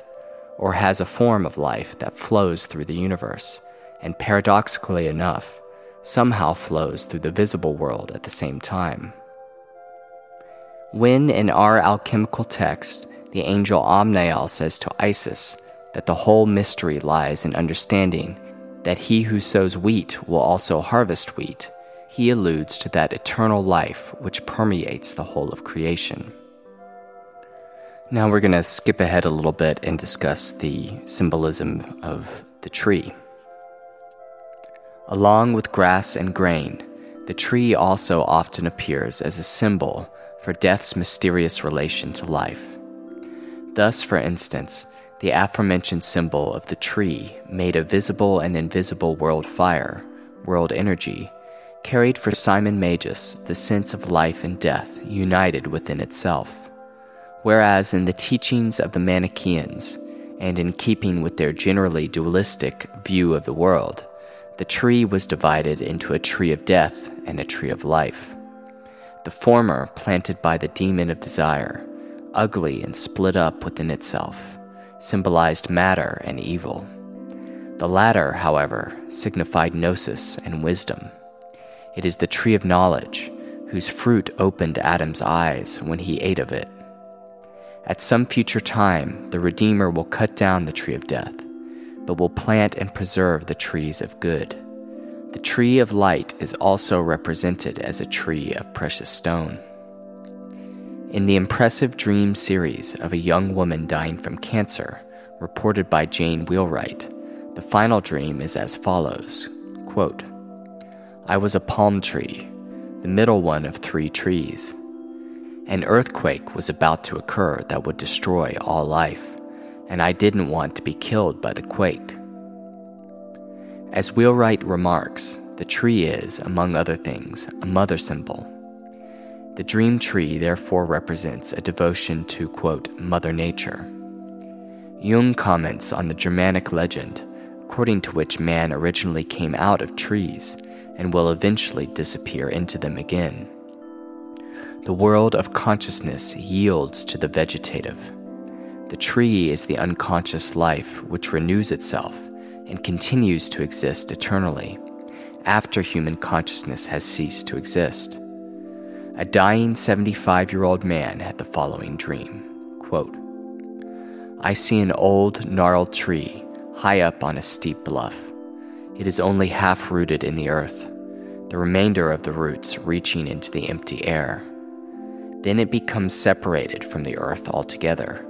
or has a form of life that flows through the universe, and paradoxically enough, somehow flows through the visible world at the same time. When in our alchemical text, the angel Amnael says to Isis that the whole mystery lies in understanding that he who sows wheat will also harvest wheat. He alludes to that eternal life which permeates the whole of creation. Now we're going to skip ahead a little bit and discuss the symbolism of the tree. Along with grass and grain, the tree also often appears as a symbol for death's mysterious relation to life. Thus, for instance, the aforementioned symbol of the tree made a visible and invisible world fire, world energy, carried for Simon Magus the sense of life and death united within itself. Whereas in the teachings of the Manichaeans, and in keeping with their generally dualistic view of the world, the tree was divided into a tree of death and a tree of life. The former planted by the demon of desire, ugly and split up within itself, symbolized matter and evil. The latter, however, signified gnosis and wisdom. It is the tree of knowledge, whose fruit opened Adam's eyes when he ate of it. At some future time, the Redeemer will cut down the tree of death, but will plant and preserve the trees of good. The tree of light is also represented as a tree of precious stone. In the impressive dream series of a young woman dying from cancer, reported by Jane Wheelwright, the final dream is as follows quote, I was a palm tree, the middle one of three trees. An earthquake was about to occur that would destroy all life, and I didn't want to be killed by the quake. As Wheelwright remarks, the tree is, among other things, a mother symbol the dream tree therefore represents a devotion to, quote, Mother Nature. Jung comments on the Germanic legend, according to which man originally came out of trees, and will eventually disappear into them again. The world of consciousness yields to the vegetative. The tree is the unconscious life which renews itself and continues to exist eternally after human consciousness has ceased to exist. A dying 75 year old man had the following dream quote, I see an old, gnarled tree high up on a steep bluff. It is only half rooted in the earth, the remainder of the roots reaching into the empty air. Then it becomes separated from the earth altogether,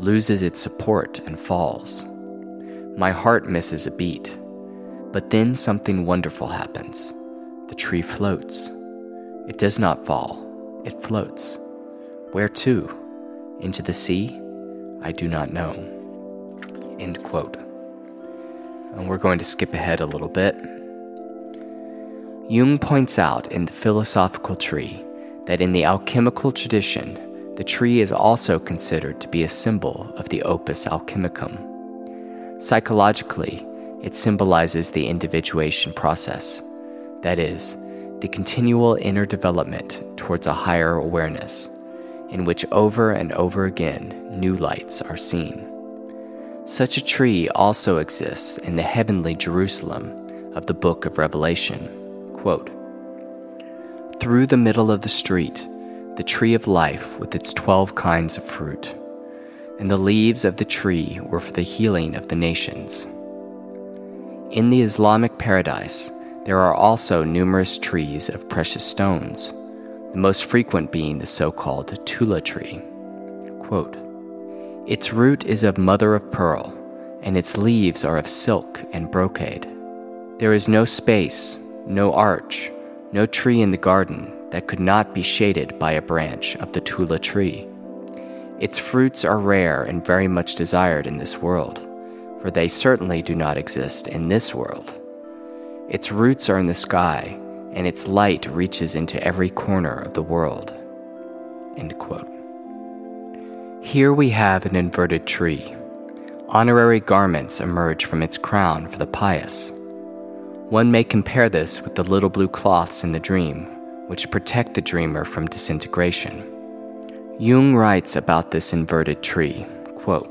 loses its support, and falls. My heart misses a beat, but then something wonderful happens. The tree floats. It does not fall, it floats. Where to? Into the sea? I do not know. End quote. And we're going to skip ahead a little bit. Jung points out in The Philosophical Tree that in the alchemical tradition, the tree is also considered to be a symbol of the opus alchemicum. Psychologically, it symbolizes the individuation process, that is, the continual inner development towards a higher awareness, in which over and over again new lights are seen. Such a tree also exists in the heavenly Jerusalem of the book of Revelation. Quote, Through the middle of the street, the tree of life with its twelve kinds of fruit, and the leaves of the tree were for the healing of the nations. In the Islamic paradise, there are also numerous trees of precious stones, the most frequent being the so called Tuba tree. Quote, its root is of mother of pearl, and its leaves are of silk and brocade. There is no space, no arch, no tree in the garden that could not be shaded by a branch of the Tuba tree. Its fruits are rare and very much desired in this world, for they certainly do not exist in this world. Its roots are in the sky, and its light reaches into every corner of the world. Here we have an inverted tree. Honorary garments emerge from its crown for the pious. One may compare this with the little blue cloths in the dream, which protect the dreamer from disintegration. Jung writes about this inverted tree quote,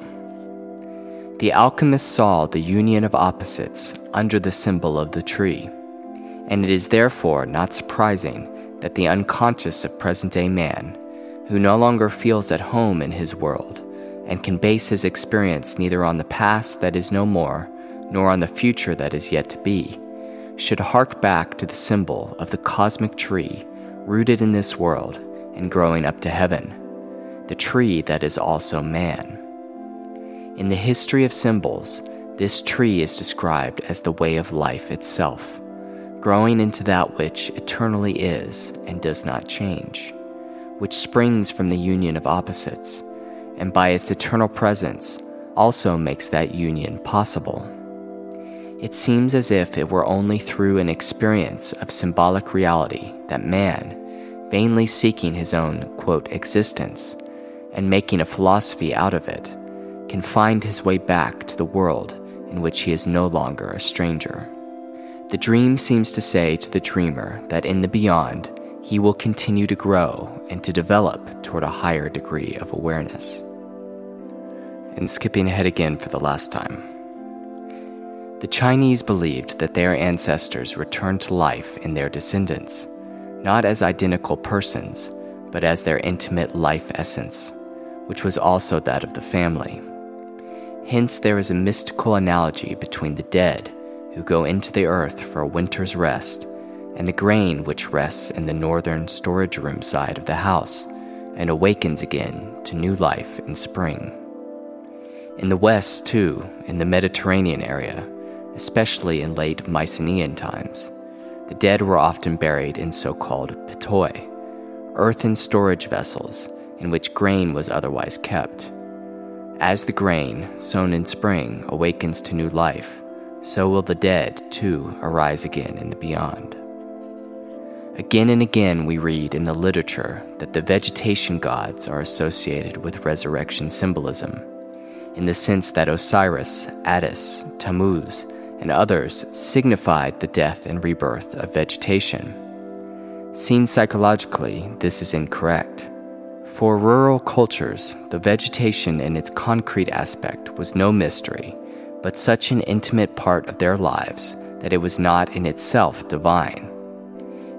The alchemist saw the union of opposites under the symbol of the tree, and it is therefore not surprising that the unconscious of present day man who no longer feels at home in his world and can base his experience neither on the past that is no more nor on the future that is yet to be, should hark back to the symbol of the cosmic tree rooted in this world and growing up to heaven, the tree that is also man. In the history of symbols, this tree is described as the way of life itself, growing into that which eternally is and does not change which springs from the union of opposites, and by its eternal presence also makes that union possible. It seems as if it were only through an experience of symbolic reality that man, vainly seeking his own, quote, existence and making a philosophy out of it, can find his way back to the world in which he is no longer a stranger. The dream seems to say to the dreamer that in the beyond, he will continue to grow and to develop toward a higher degree of awareness. And skipping ahead again for the last time. The Chinese believed that their ancestors returned to life in their descendants, not as identical persons, but as their intimate life essence, which was also that of the family. Hence, there is a mystical analogy between the dead who go into the earth for a winter's rest and the grain which rests in the northern storage room side of the house and awakens again to new life in spring. In the west, too, in the Mediterranean area, especially in late Mycenaean times, the dead were often buried in so called pithoi, earthen storage vessels in which grain was otherwise kept. As the grain, sown in spring, awakens to new life, so will the dead, too, arise again in the beyond. Again and again, we read in the literature that the vegetation gods are associated with resurrection symbolism, in the sense that Osiris, Attis, Tammuz, and others signified the death and rebirth of vegetation. Seen psychologically, this is incorrect. For rural cultures, the vegetation in its concrete aspect was no mystery, but such an intimate part of their lives that it was not in itself divine.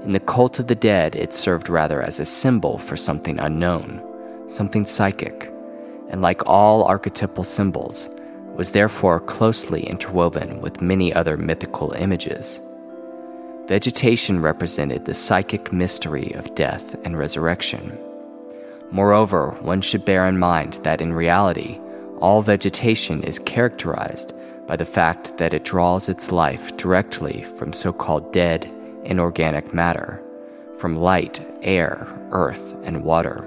In the cult of the dead, it served rather as a symbol for something unknown, something psychic, and like all archetypal symbols, was therefore closely interwoven with many other mythical images. Vegetation represented the psychic mystery of death and resurrection. Moreover, one should bear in mind that in reality, all vegetation is characterized by the fact that it draws its life directly from so called dead, inorganic matter, from light, air, earth, and water.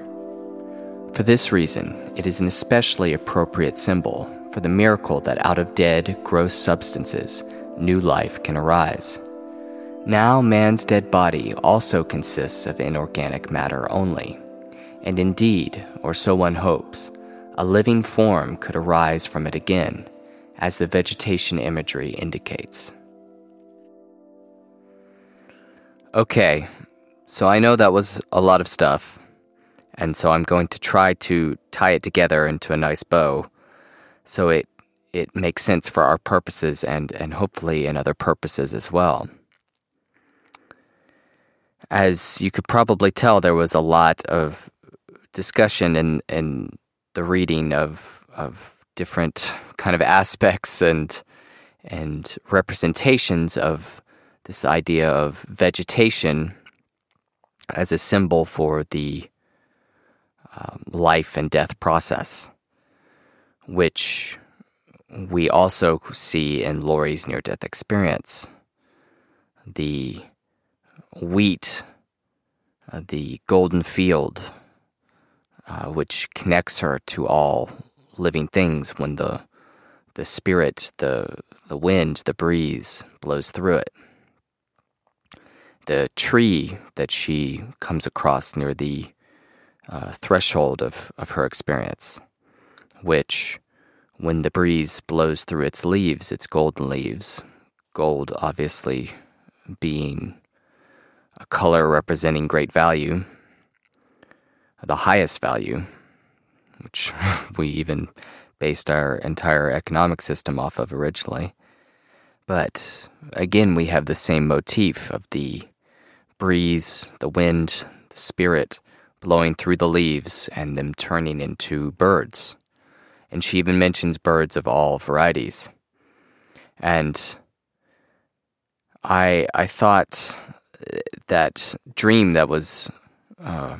For this reason, it is an especially appropriate symbol for the miracle that out of dead, gross substances, new life can arise. Now, man's dead body also consists of inorganic matter only. And indeed, or so one hopes, a living form could arise from it again, as the vegetation imagery indicates. Okay, so I know that was a lot of stuff, and so I'm going to try to tie it together into a nice bow so it, it makes sense for our purposes and, and hopefully in other purposes as well. As you could probably tell, there was a lot of discussion in, in the reading of, of different kind of aspects and, and representations of this idea of vegetation as a symbol for the um, life and death process, which we also see in Lori's near death experience. The wheat, uh, the golden field, uh, which connects her to all living things when the the spirit, the the wind, the breeze blows through it. The tree that she comes across near the uh, threshold of, of her experience, which, when the breeze blows through its leaves, its golden leaves, gold obviously being a color representing great value, the highest value, which we even based our entire economic system off of originally. But again, we have the same motif of the breeze, the wind, the spirit blowing through the leaves and them turning into birds. And she even mentions birds of all varieties. And I I thought that dream that was uh,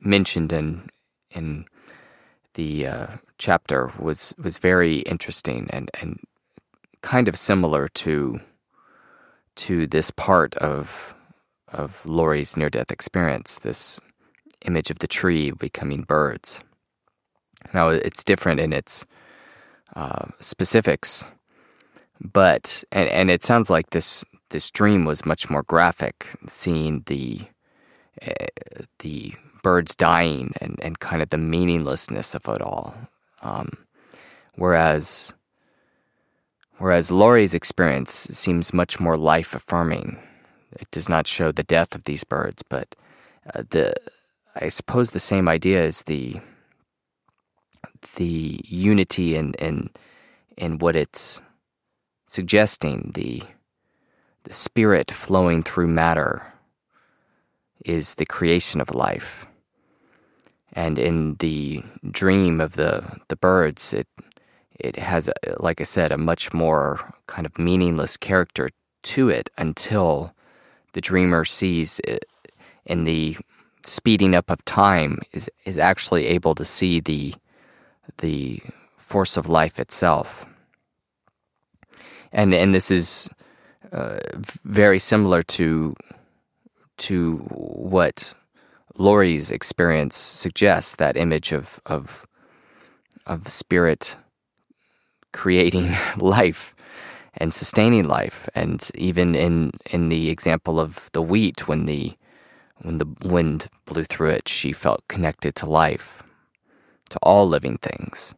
mentioned in in the uh, chapter was was very interesting and and kind of similar to to this part of of Lori's near death experience. This image of the tree becoming birds. Now it's different in its uh, specifics, but and and it sounds like this this dream was much more graphic, seeing the uh, the birds dying and, and kind of the meaninglessness of it all. Um, whereas whereas Lori's experience seems much more life affirming. It does not show the death of these birds, but uh, the I suppose the same idea is the the unity and in in what it's suggesting the the spirit flowing through matter is the creation of life. And in the dream of the, the birds, it, it has, a, like I said, a much more kind of meaningless character to it until the dreamer sees it in the speeding up of time is, is actually able to see the, the force of life itself. And, and this is uh, very similar to to what Lori's experience suggests. That image of of of spirit creating life and sustaining life, and even in in the example of the wheat, when the when the wind blew through it, she felt connected to life, to all living things.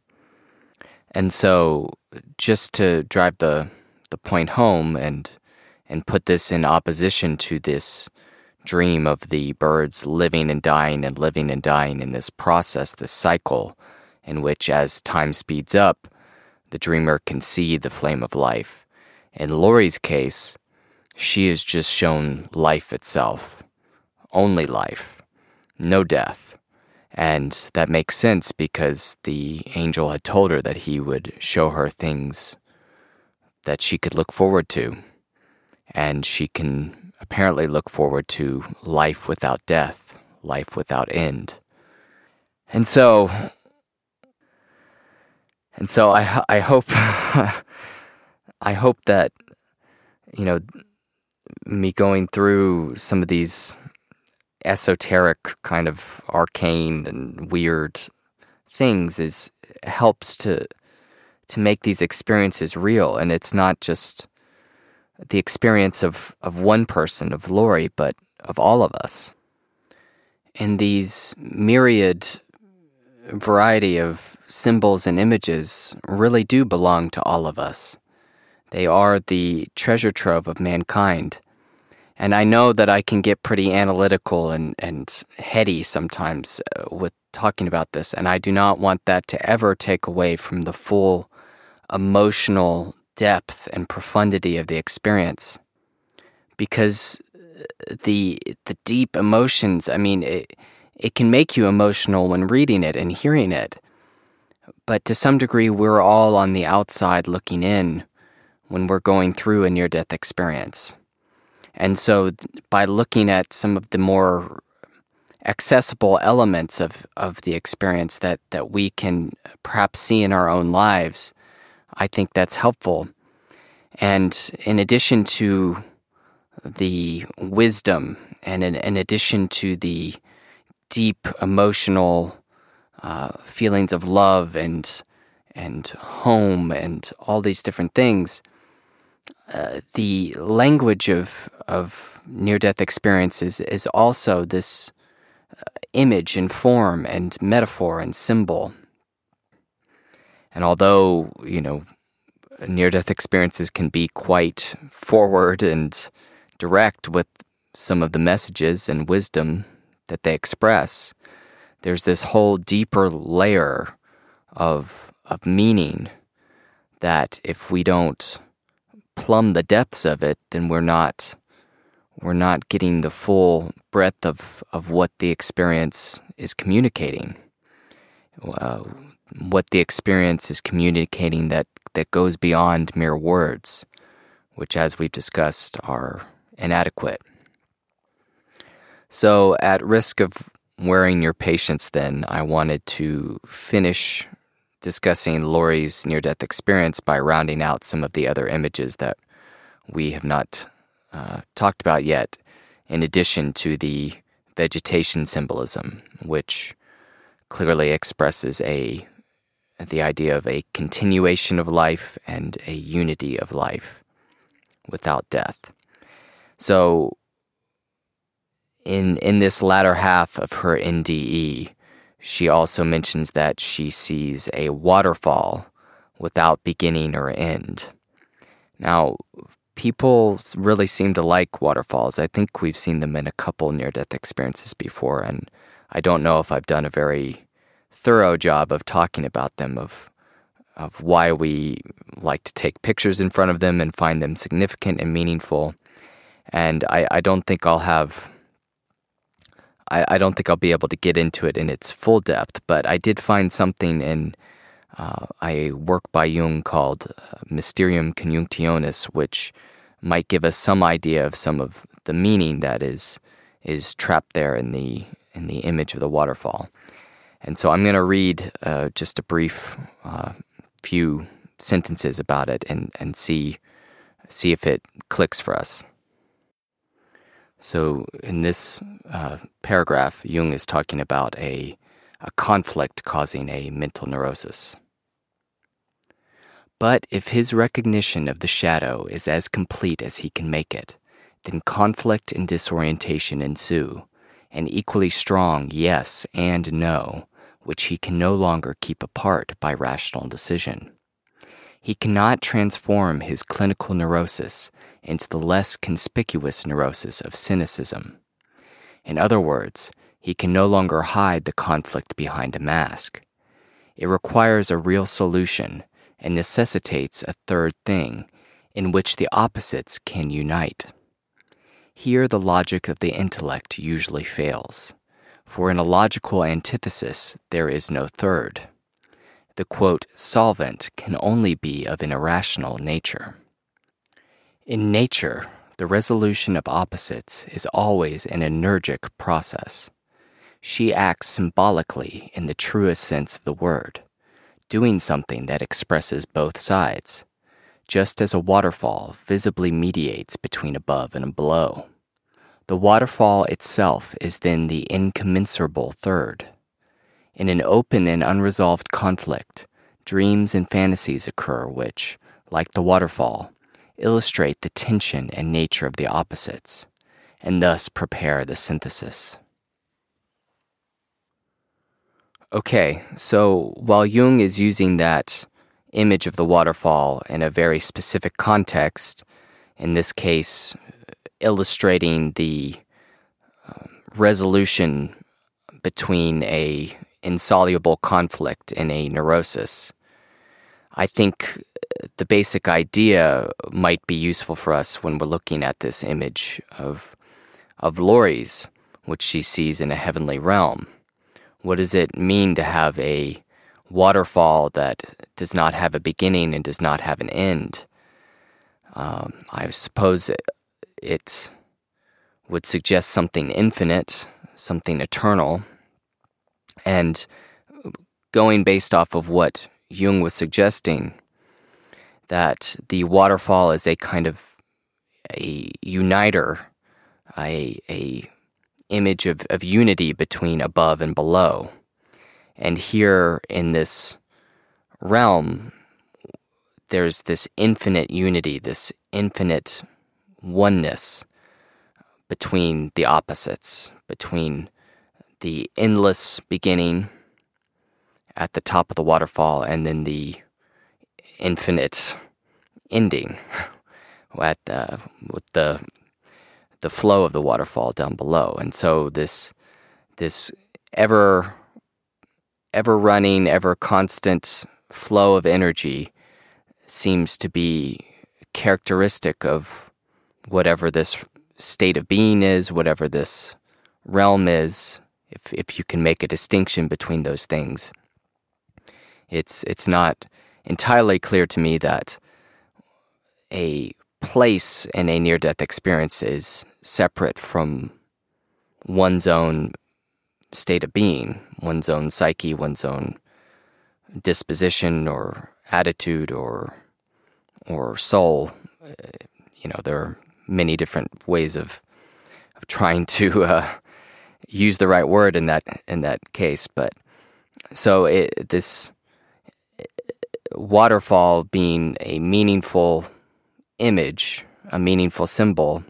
And so, just to drive the the point home and and put this in opposition to this dream of the birds living and dying and living and dying in this process, this cycle, in which as time speeds up, the dreamer can see the flame of life. In Lori's case, she is just shown life itself, only life, no death. And that makes sense because the angel had told her that he would show her things that she could look forward to. And she can apparently look forward to life without death, life without end. And so, and so I, I hope, I hope that, you know, me going through some of these esoteric kind of arcane and weird things is helps to to make these experiences real. And it's not just the experience of of one person of Lori but of all of us. And these myriad variety of symbols and images really do belong to all of us. They are the treasure trove of mankind and I know that I can get pretty analytical and, and heady sometimes uh, with talking about this. And I do not want that to ever take away from the full emotional depth and profundity of the experience. Because uh, the, the deep emotions, I mean, it, it can make you emotional when reading it and hearing it. But to some degree, we're all on the outside looking in when we're going through a near death experience. And so, by looking at some of the more accessible elements of, of the experience that, that we can perhaps see in our own lives, I think that's helpful. And in addition to the wisdom, and in, in addition to the deep emotional uh, feelings of love and and home and all these different things, uh, the language of of near death experiences is also this uh, image and form and metaphor and symbol. And although you know near death experiences can be quite forward and direct with some of the messages and wisdom that they express, there's this whole deeper layer of of meaning that if we don't plumb the depths of it, then we're not we're not getting the full breadth of, of what the experience is communicating. Uh, what the experience is communicating that, that goes beyond mere words, which, as we've discussed, are inadequate. So, at risk of wearing your patience, then, I wanted to finish discussing Lori's near death experience by rounding out some of the other images that we have not uh, talked about yet, in addition to the vegetation symbolism, which clearly expresses a the idea of a continuation of life and a unity of life without death. So in in this latter half of her NDE, she also mentions that she sees a waterfall without beginning or end. Now, people really seem to like waterfalls. I think we've seen them in a couple near death experiences before, and I don't know if I've done a very thorough job of talking about them, of of why we like to take pictures in front of them and find them significant and meaningful. And I, I don't think I'll have I, I don't think I'll be able to get into it in its full depth, but I did find something in uh, a work by Jung called uh, Mysterium Conjunctionis, which might give us some idea of some of the meaning that is is trapped there in the in the image of the waterfall. And so I'm going to read uh, just a brief uh, few sentences about it and, and see see if it clicks for us. So, in this uh, paragraph, Jung is talking about a, a conflict causing a mental neurosis. But if his recognition of the shadow is as complete as he can make it, then conflict and disorientation ensue, an equally strong yes and no, which he can no longer keep apart by rational decision. He cannot transform his clinical neurosis into the less conspicuous neurosis of cynicism. In other words, he can no longer hide the conflict behind a mask. It requires a real solution and necessitates a third thing in which the opposites can unite. Here, the logic of the intellect usually fails, for in a logical antithesis, there is no third. The quote, solvent can only be of an irrational nature. In nature, the resolution of opposites is always an energic process. She acts symbolically in the truest sense of the word, doing something that expresses both sides, just as a waterfall visibly mediates between above and below. The waterfall itself is then the incommensurable third. In an open and unresolved conflict, dreams and fantasies occur which, like the waterfall, illustrate the tension and nature of the opposites, and thus prepare the synthesis. Okay, so while Jung is using that image of the waterfall in a very specific context, in this case, illustrating the uh, resolution between a insoluble conflict in a neurosis. I think the basic idea might be useful for us when we're looking at this image of of Lori's, which she sees in a heavenly realm. What does it mean to have a waterfall that does not have a beginning and does not have an end? Um, I suppose it, it would suggest something infinite, something eternal, and going based off of what Jung was suggesting, that the waterfall is a kind of a uniter, a, a image of, of unity between above and below. And here in this realm, there's this infinite unity, this infinite oneness between the opposites, between the endless beginning at the top of the waterfall and then the infinite ending at the, with the the flow of the waterfall down below. And so this this ever ever running, ever constant flow of energy seems to be characteristic of whatever this state of being is, whatever this realm is, if if you can make a distinction between those things. It's it's not entirely clear to me that a place in a near death experience is separate from one's own state of being, one's own psyche, one's own disposition or attitude or or soul. You know, there are many different ways of of trying to uh, use the right word in that in that case. But so it, this waterfall being a meaningful image, a meaningful symbol,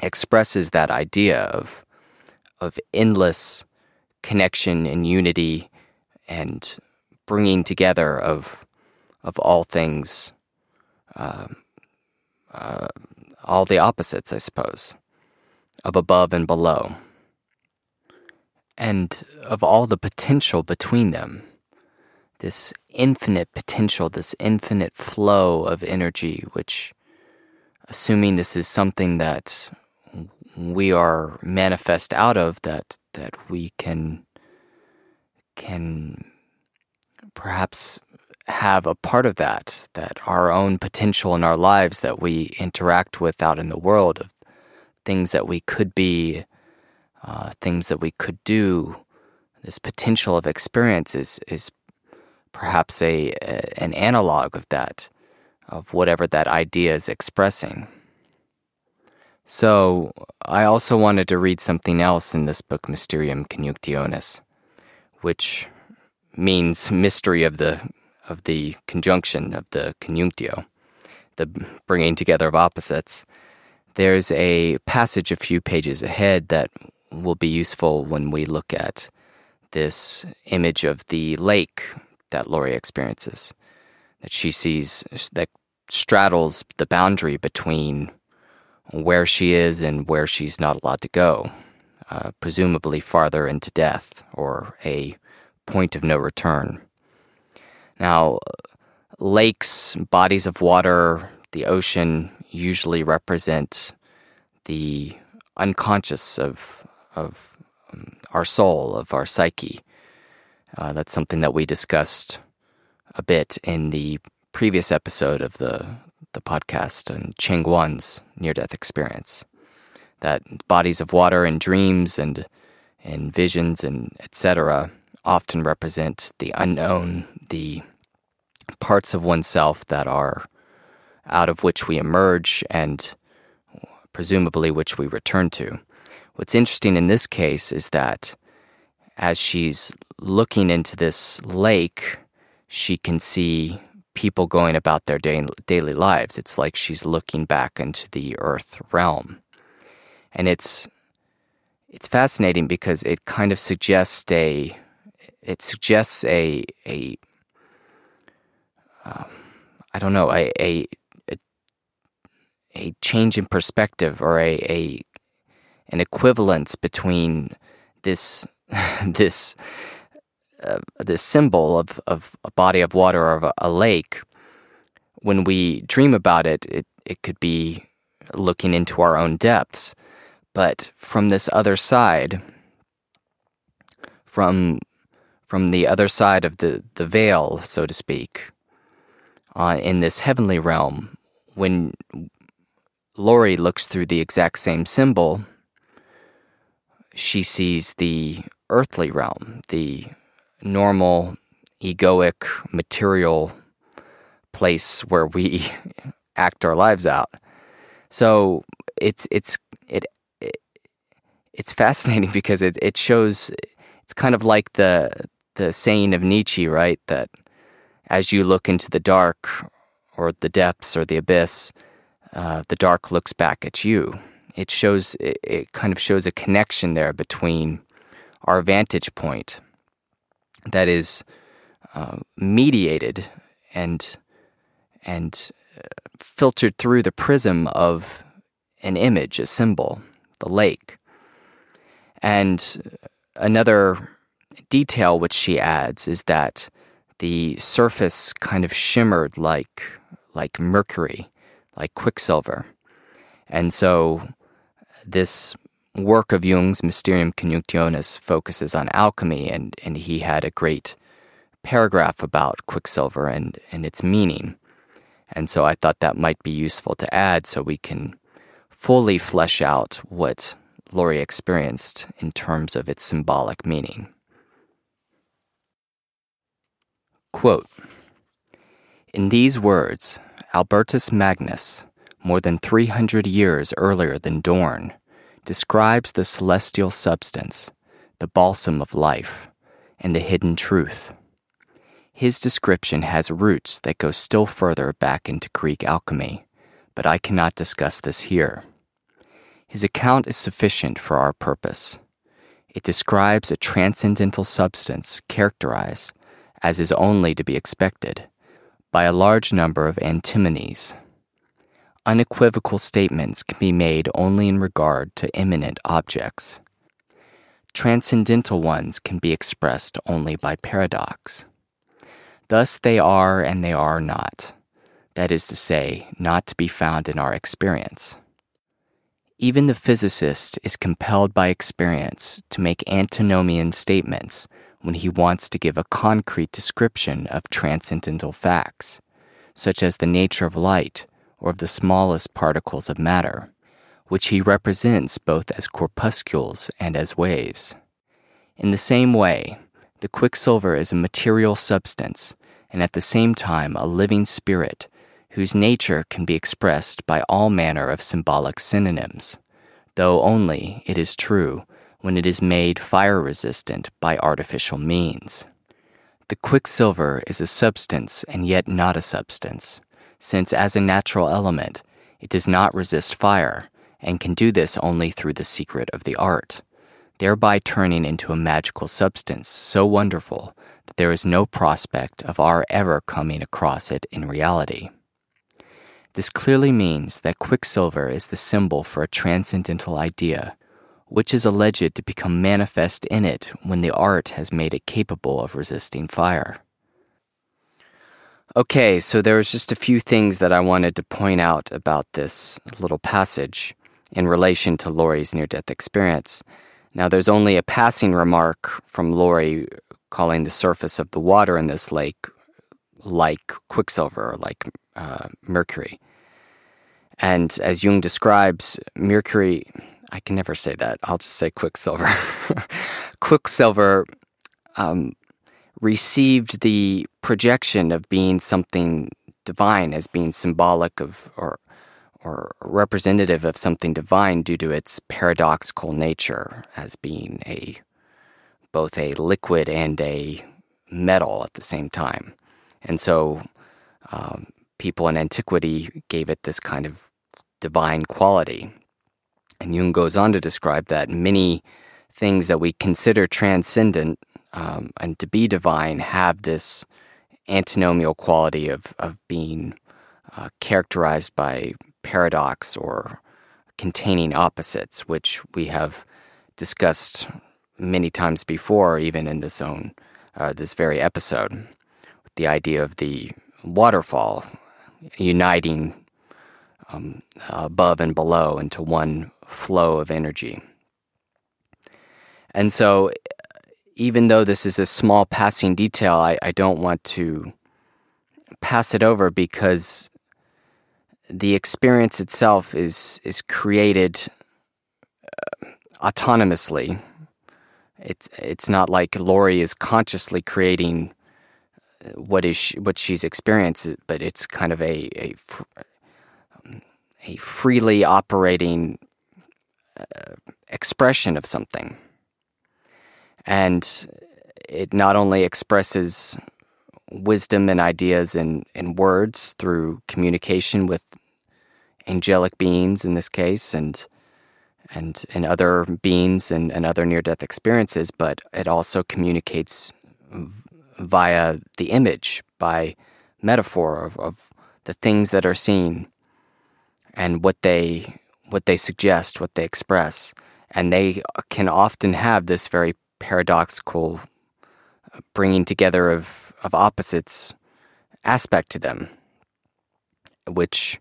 expresses that idea of of endless connection and unity and bringing together of of all things, uh, uh, all the opposites, I suppose, of above and below, and of all the potential between them. This infinite potential, this infinite flow of energy, which, assuming this is something that we are manifest out of that that we can can perhaps have a part of that that our own potential in our lives that we interact with out in the world of things that we could be uh, things that we could do this potential of experience is is perhaps a, a an analog of that of whatever that idea is expressing so, I also wanted to read something else in this book, Mysterium Conjunctionis, which means mystery of the of the conjunction of the conjunctio, the bringing together of opposites. There's a passage a few pages ahead that will be useful when we look at this image of the lake that Lori experiences. that she sees that straddles the boundary between where she is and where she's not allowed to go, uh, presumably farther into death or a point of no return. Now, lakes, bodies of water, the ocean usually represent the unconscious of of um, our soul, of our psyche. Uh, that's something that we discussed a bit in the previous episode of the the podcast on Cheng Guan's near death experience. That bodies of water and dreams and and visions and etc. often represent the unknown, the parts of oneself that are out of which we emerge and presumably which we return to. What's interesting in this case is that as she's looking into this lake, she can see people going about their day, daily lives. It's like she's looking back into the earth realm. And it's it's fascinating because it kind of suggests a it suggests a a um, I don't know a, a a change in perspective or a, a an equivalence between this this uh, this symbol of, of a body of water or of a, a lake. When we dream about it, it it could be looking into our own depths. But from this other side from from the other side of the, the veil, so to speak, uh, in this heavenly realm, when Lori looks through the exact same symbol, she sees the earthly realm, the normal, egoic, material place where we act our lives out. So it's it's it, it it's fascinating because it, it shows it's kind of like the the saying of Nietzsche, right? That as you look into the dark or the depths or the abyss, uh, the dark looks back at you. It shows it, it kind of shows a connection there between our vantage point that is uh, mediated and and uh, filtered through the prism of an image, a symbol, the lake. And another detail which she adds is that the surface kind of shimmered like like mercury like quicksilver. And so this work of Jung's Mysterium Conjunctionis focuses on alchemy, and, and he had a great paragraph about quicksilver and, and its meaning. And so I thought that might be useful to add so we can fully flesh out what Lori experienced in terms of its symbolic meaning. Quote In these words, Albertus Magnus, more than 300 years earlier than Dorn, describes the celestial substance, the balsam of life, and the hidden truth. His description has roots that go still further back into Greek alchemy, but I cannot discuss this here. His account is sufficient for our purpose. It describes a transcendental substance characterized, as is only to be expected, by a large number of antinomies. Unequivocal statements can be made only in regard to immanent objects. Transcendental ones can be expressed only by paradox. Thus they are and they are not, that is to say, not to be found in our experience. Even the physicist is compelled by experience to make antinomian statements when he wants to give a concrete description of transcendental facts, such as the nature of light or of the smallest particles of matter, which he represents both as corpuscles and as waves. In the same way, the quicksilver is a material substance and at the same time a living spirit whose nature can be expressed by all manner of symbolic synonyms, though only, it is true, when it is made fire resistant by artificial means. The quicksilver is a substance and yet not a substance, since as a natural element, it does not resist fire and can do this only through the secret of the art, thereby turning into a magical substance so wonderful that there is no prospect of our ever coming across it in reality. This clearly means that quicksilver is the symbol for a transcendental idea, which is alleged to become manifest in it when the art has made it capable of resisting fire. Okay, so there was just a few things that I wanted to point out about this little passage in relation to Lori's near death experience. Now, there's only a passing remark from Lori calling the surface of the water in this lake like quicksilver or like uh, mercury. And as Jung describes, mercury, I can never say that, I'll just say quicksilver. quicksilver um, received the projection of being something divine as being symbolic of or or representative of something divine due to its paradoxical nature as being a both a liquid and a metal at the same time. And so um, people in antiquity gave it this kind of divine quality. And Jung goes on to describe that many things that we consider transcendent um, and to be divine have this antinomial quality of, of being uh, characterized by paradox or containing opposites, which we have discussed many times before, even in this own uh, this very episode. With the idea of the waterfall uniting um, above and below into one flow of energy. And so, even though this is a small passing detail, I, I don't want to pass it over because the experience itself is is created uh, autonomously. It's it's not like Lori is consciously creating uh, what is she, what she's experienced, but it's kind of a a, a freely operating uh, expression of something, and it not only expresses wisdom and ideas in, in words through communication with angelic beings in this case and and and other beings and, and other near death experiences, but it also communicates via the image by metaphor of, of the things that are seen and what they what they suggest, what they express, and they can often have this very paradoxical bringing together of of opposites aspect to them, which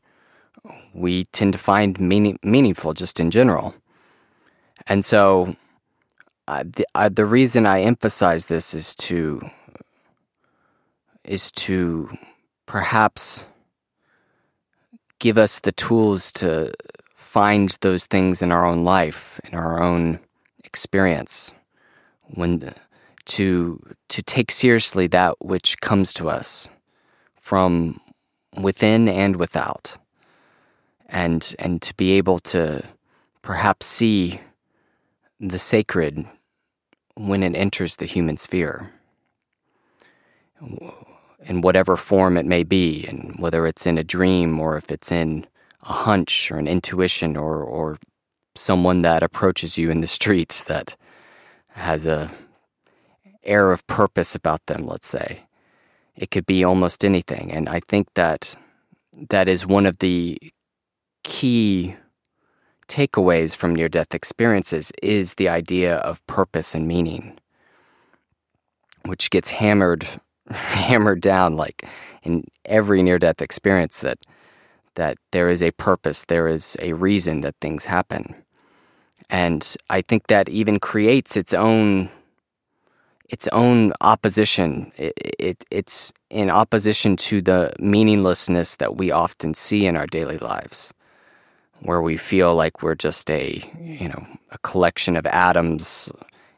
we tend to find meaning, meaningful just in general. And so, uh, the uh, the reason I emphasize this is to is to perhaps give us the tools to find those things in our own life, in our own experience, when the, to to take seriously that which comes to us from within and without. And and to be able to perhaps see the sacred when it enters the human sphere. In whatever form it may be and whether it's in a dream or if it's in a hunch or an intuition or or someone that approaches you in the streets that has a air of purpose about them, let's say. It could be almost anything. And I think that that is one of the key takeaways from near death experiences is the idea of purpose and meaning, which gets hammered hammered down like in every near death experience that that there is a purpose, there is a reason that things happen. And I think that even creates its own its own opposition. It, it, it's in opposition to the meaninglessness that we often see in our daily lives, where we feel like we're just a, you know, a collection of atoms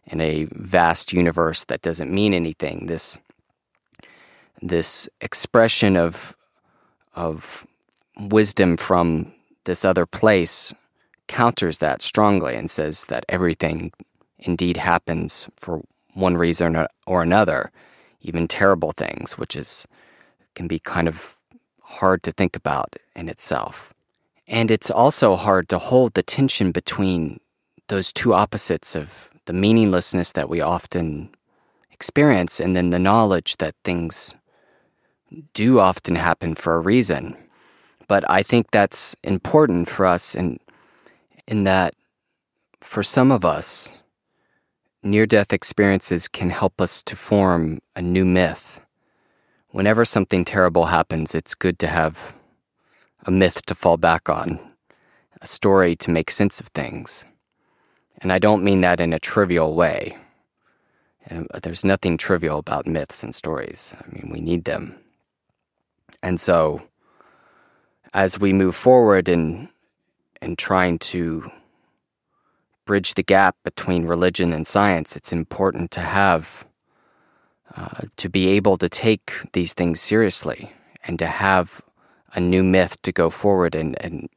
in a vast universe that doesn't mean anything. This, this expression of, of wisdom from this other place counters that strongly and says that everything indeed happens for one reason or another, even terrible things, which is can be kind of hard to think about in itself. And it's also hard to hold the tension between those two opposites of the meaninglessness that we often experience, and then the knowledge that things do often happen for a reason. But I think that's important for us in, in that for some of us, near death experiences can help us to form a new myth. Whenever something terrible happens, it's good to have a myth to fall back on, a story to make sense of things. And I don't mean that in a trivial way. Uh, there's nothing trivial about myths and stories. I mean, we need them. And so, as we move forward in, in trying to bridge the gap between religion and science, it's important to have, uh, to be able to take these things seriously and to have a new myth to go forward and, and,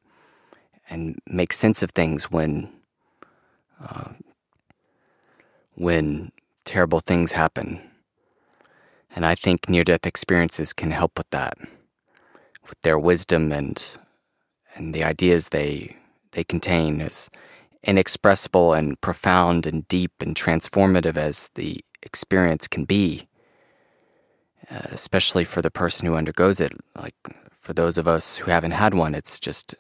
and make sense of things when, uh, when terrible things happen. And I think near death experiences can help with that, with their wisdom and and the ideas they they contain as inexpressible and profound and deep and transformative as the experience can be, uh, especially for the person who undergoes it. Like for those of us who haven't had one, it's just,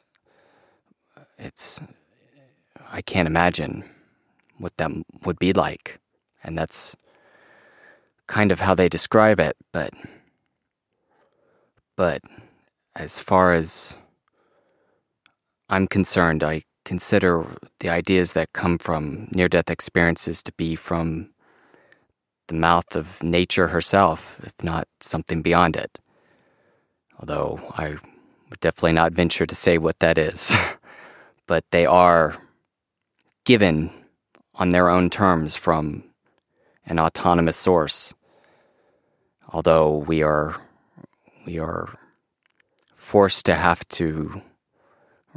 it's, I can't imagine what that would be like. And that's kind of how they describe it, but, but as far as I'm concerned, I consider the ideas that come from near death experiences to be from the mouth of nature herself, if not something beyond it. Although I would definitely not venture to say what that is. but they are given on their own terms from an autonomous source. Although we are we are forced to have to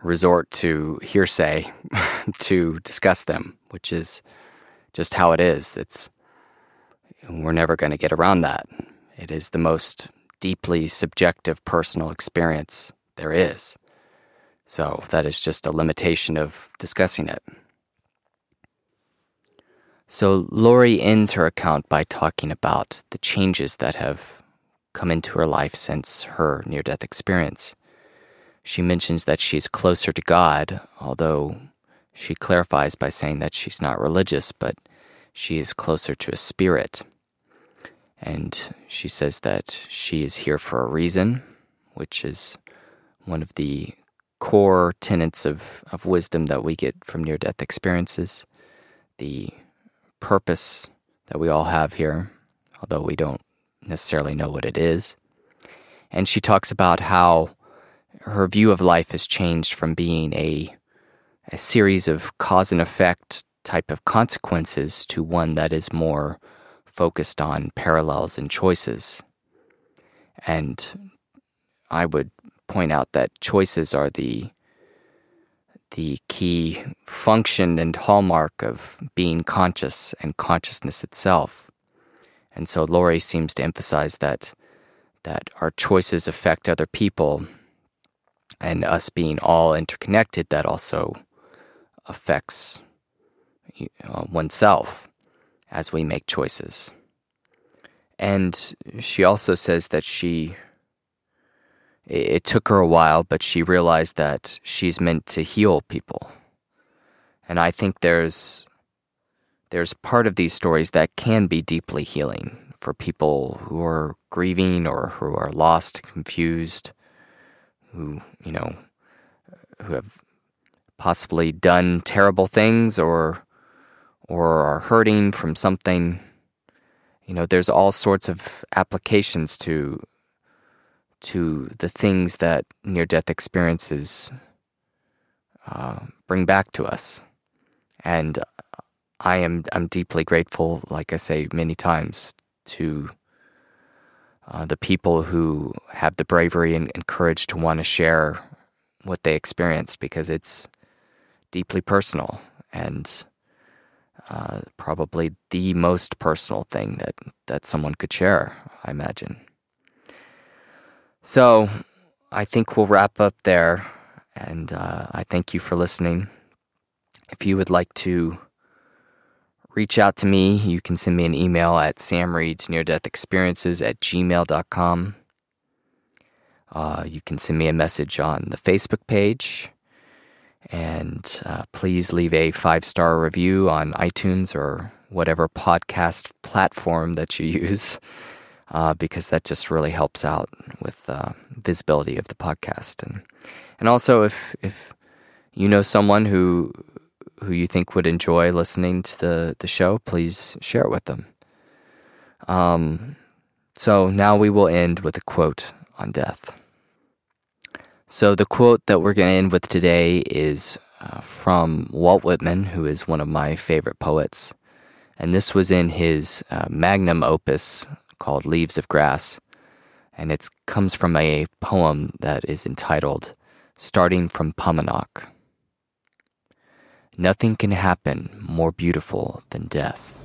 resort to hearsay to discuss them, which is just how it is. It's we're never going to get around that. It is the most deeply subjective personal experience there is. So that is just a limitation of discussing it. So Lori ends her account by talking about the changes that have come into her life since her near death experience. She mentions that she's closer to God, although she clarifies by saying that she's not religious, but she is closer to a spirit. And she says that she is here for a reason, which is one of the core tenets of, of wisdom that we get from near death experiences. The purpose that we all have here, although we don't necessarily know what it is. And she talks about how her view of life has changed from being a, a series of cause and effect type of consequences to one that is more focused on parallels and choices. And I would point out that choices are the the key function and hallmark of being conscious and consciousness itself. And so Lori seems to emphasize that that our choices affect other people and us being all interconnected, that also affects uh, oneself as we make choices. And she also says that she, it, it took her a while, but she realized that she's meant to heal people. And I think there's, there's part of these stories that can be deeply healing for people who are grieving or who are lost, confused, who, you know, who have possibly done terrible things or or are hurting from something. You know, there's all sorts of applications to to the things that near death experiences uh, bring back to us, and I am I'm deeply grateful, like I say many times, to uh, the people who have the bravery and, and courage to want to share what they experienced because it's deeply personal and uh, probably the most personal thing that, that someone could share, I imagine. So I think we'll wrap up there, and uh, I thank you for listening. If you would like to reach out to me. You can send me an email at samreadsneardeathexperiences at gmail.com. Uh, you can send me a message on the Facebook page. And uh, please leave a five star review on iTunes or whatever podcast platform that you use, uh, because that just really helps out with uh, visibility of the podcast. And and also, if if you know someone who who you think would enjoy listening to the the show, please share it with them. Um, so now we will end with a quote on death. So, the quote that we're going to end with today is uh, from Walt Whitman, who is one of my favorite poets. And this was in his uh, magnum opus called Leaves of Grass. And it comes from a poem that is entitled Starting from Paumanok. Nothing can happen more beautiful than death.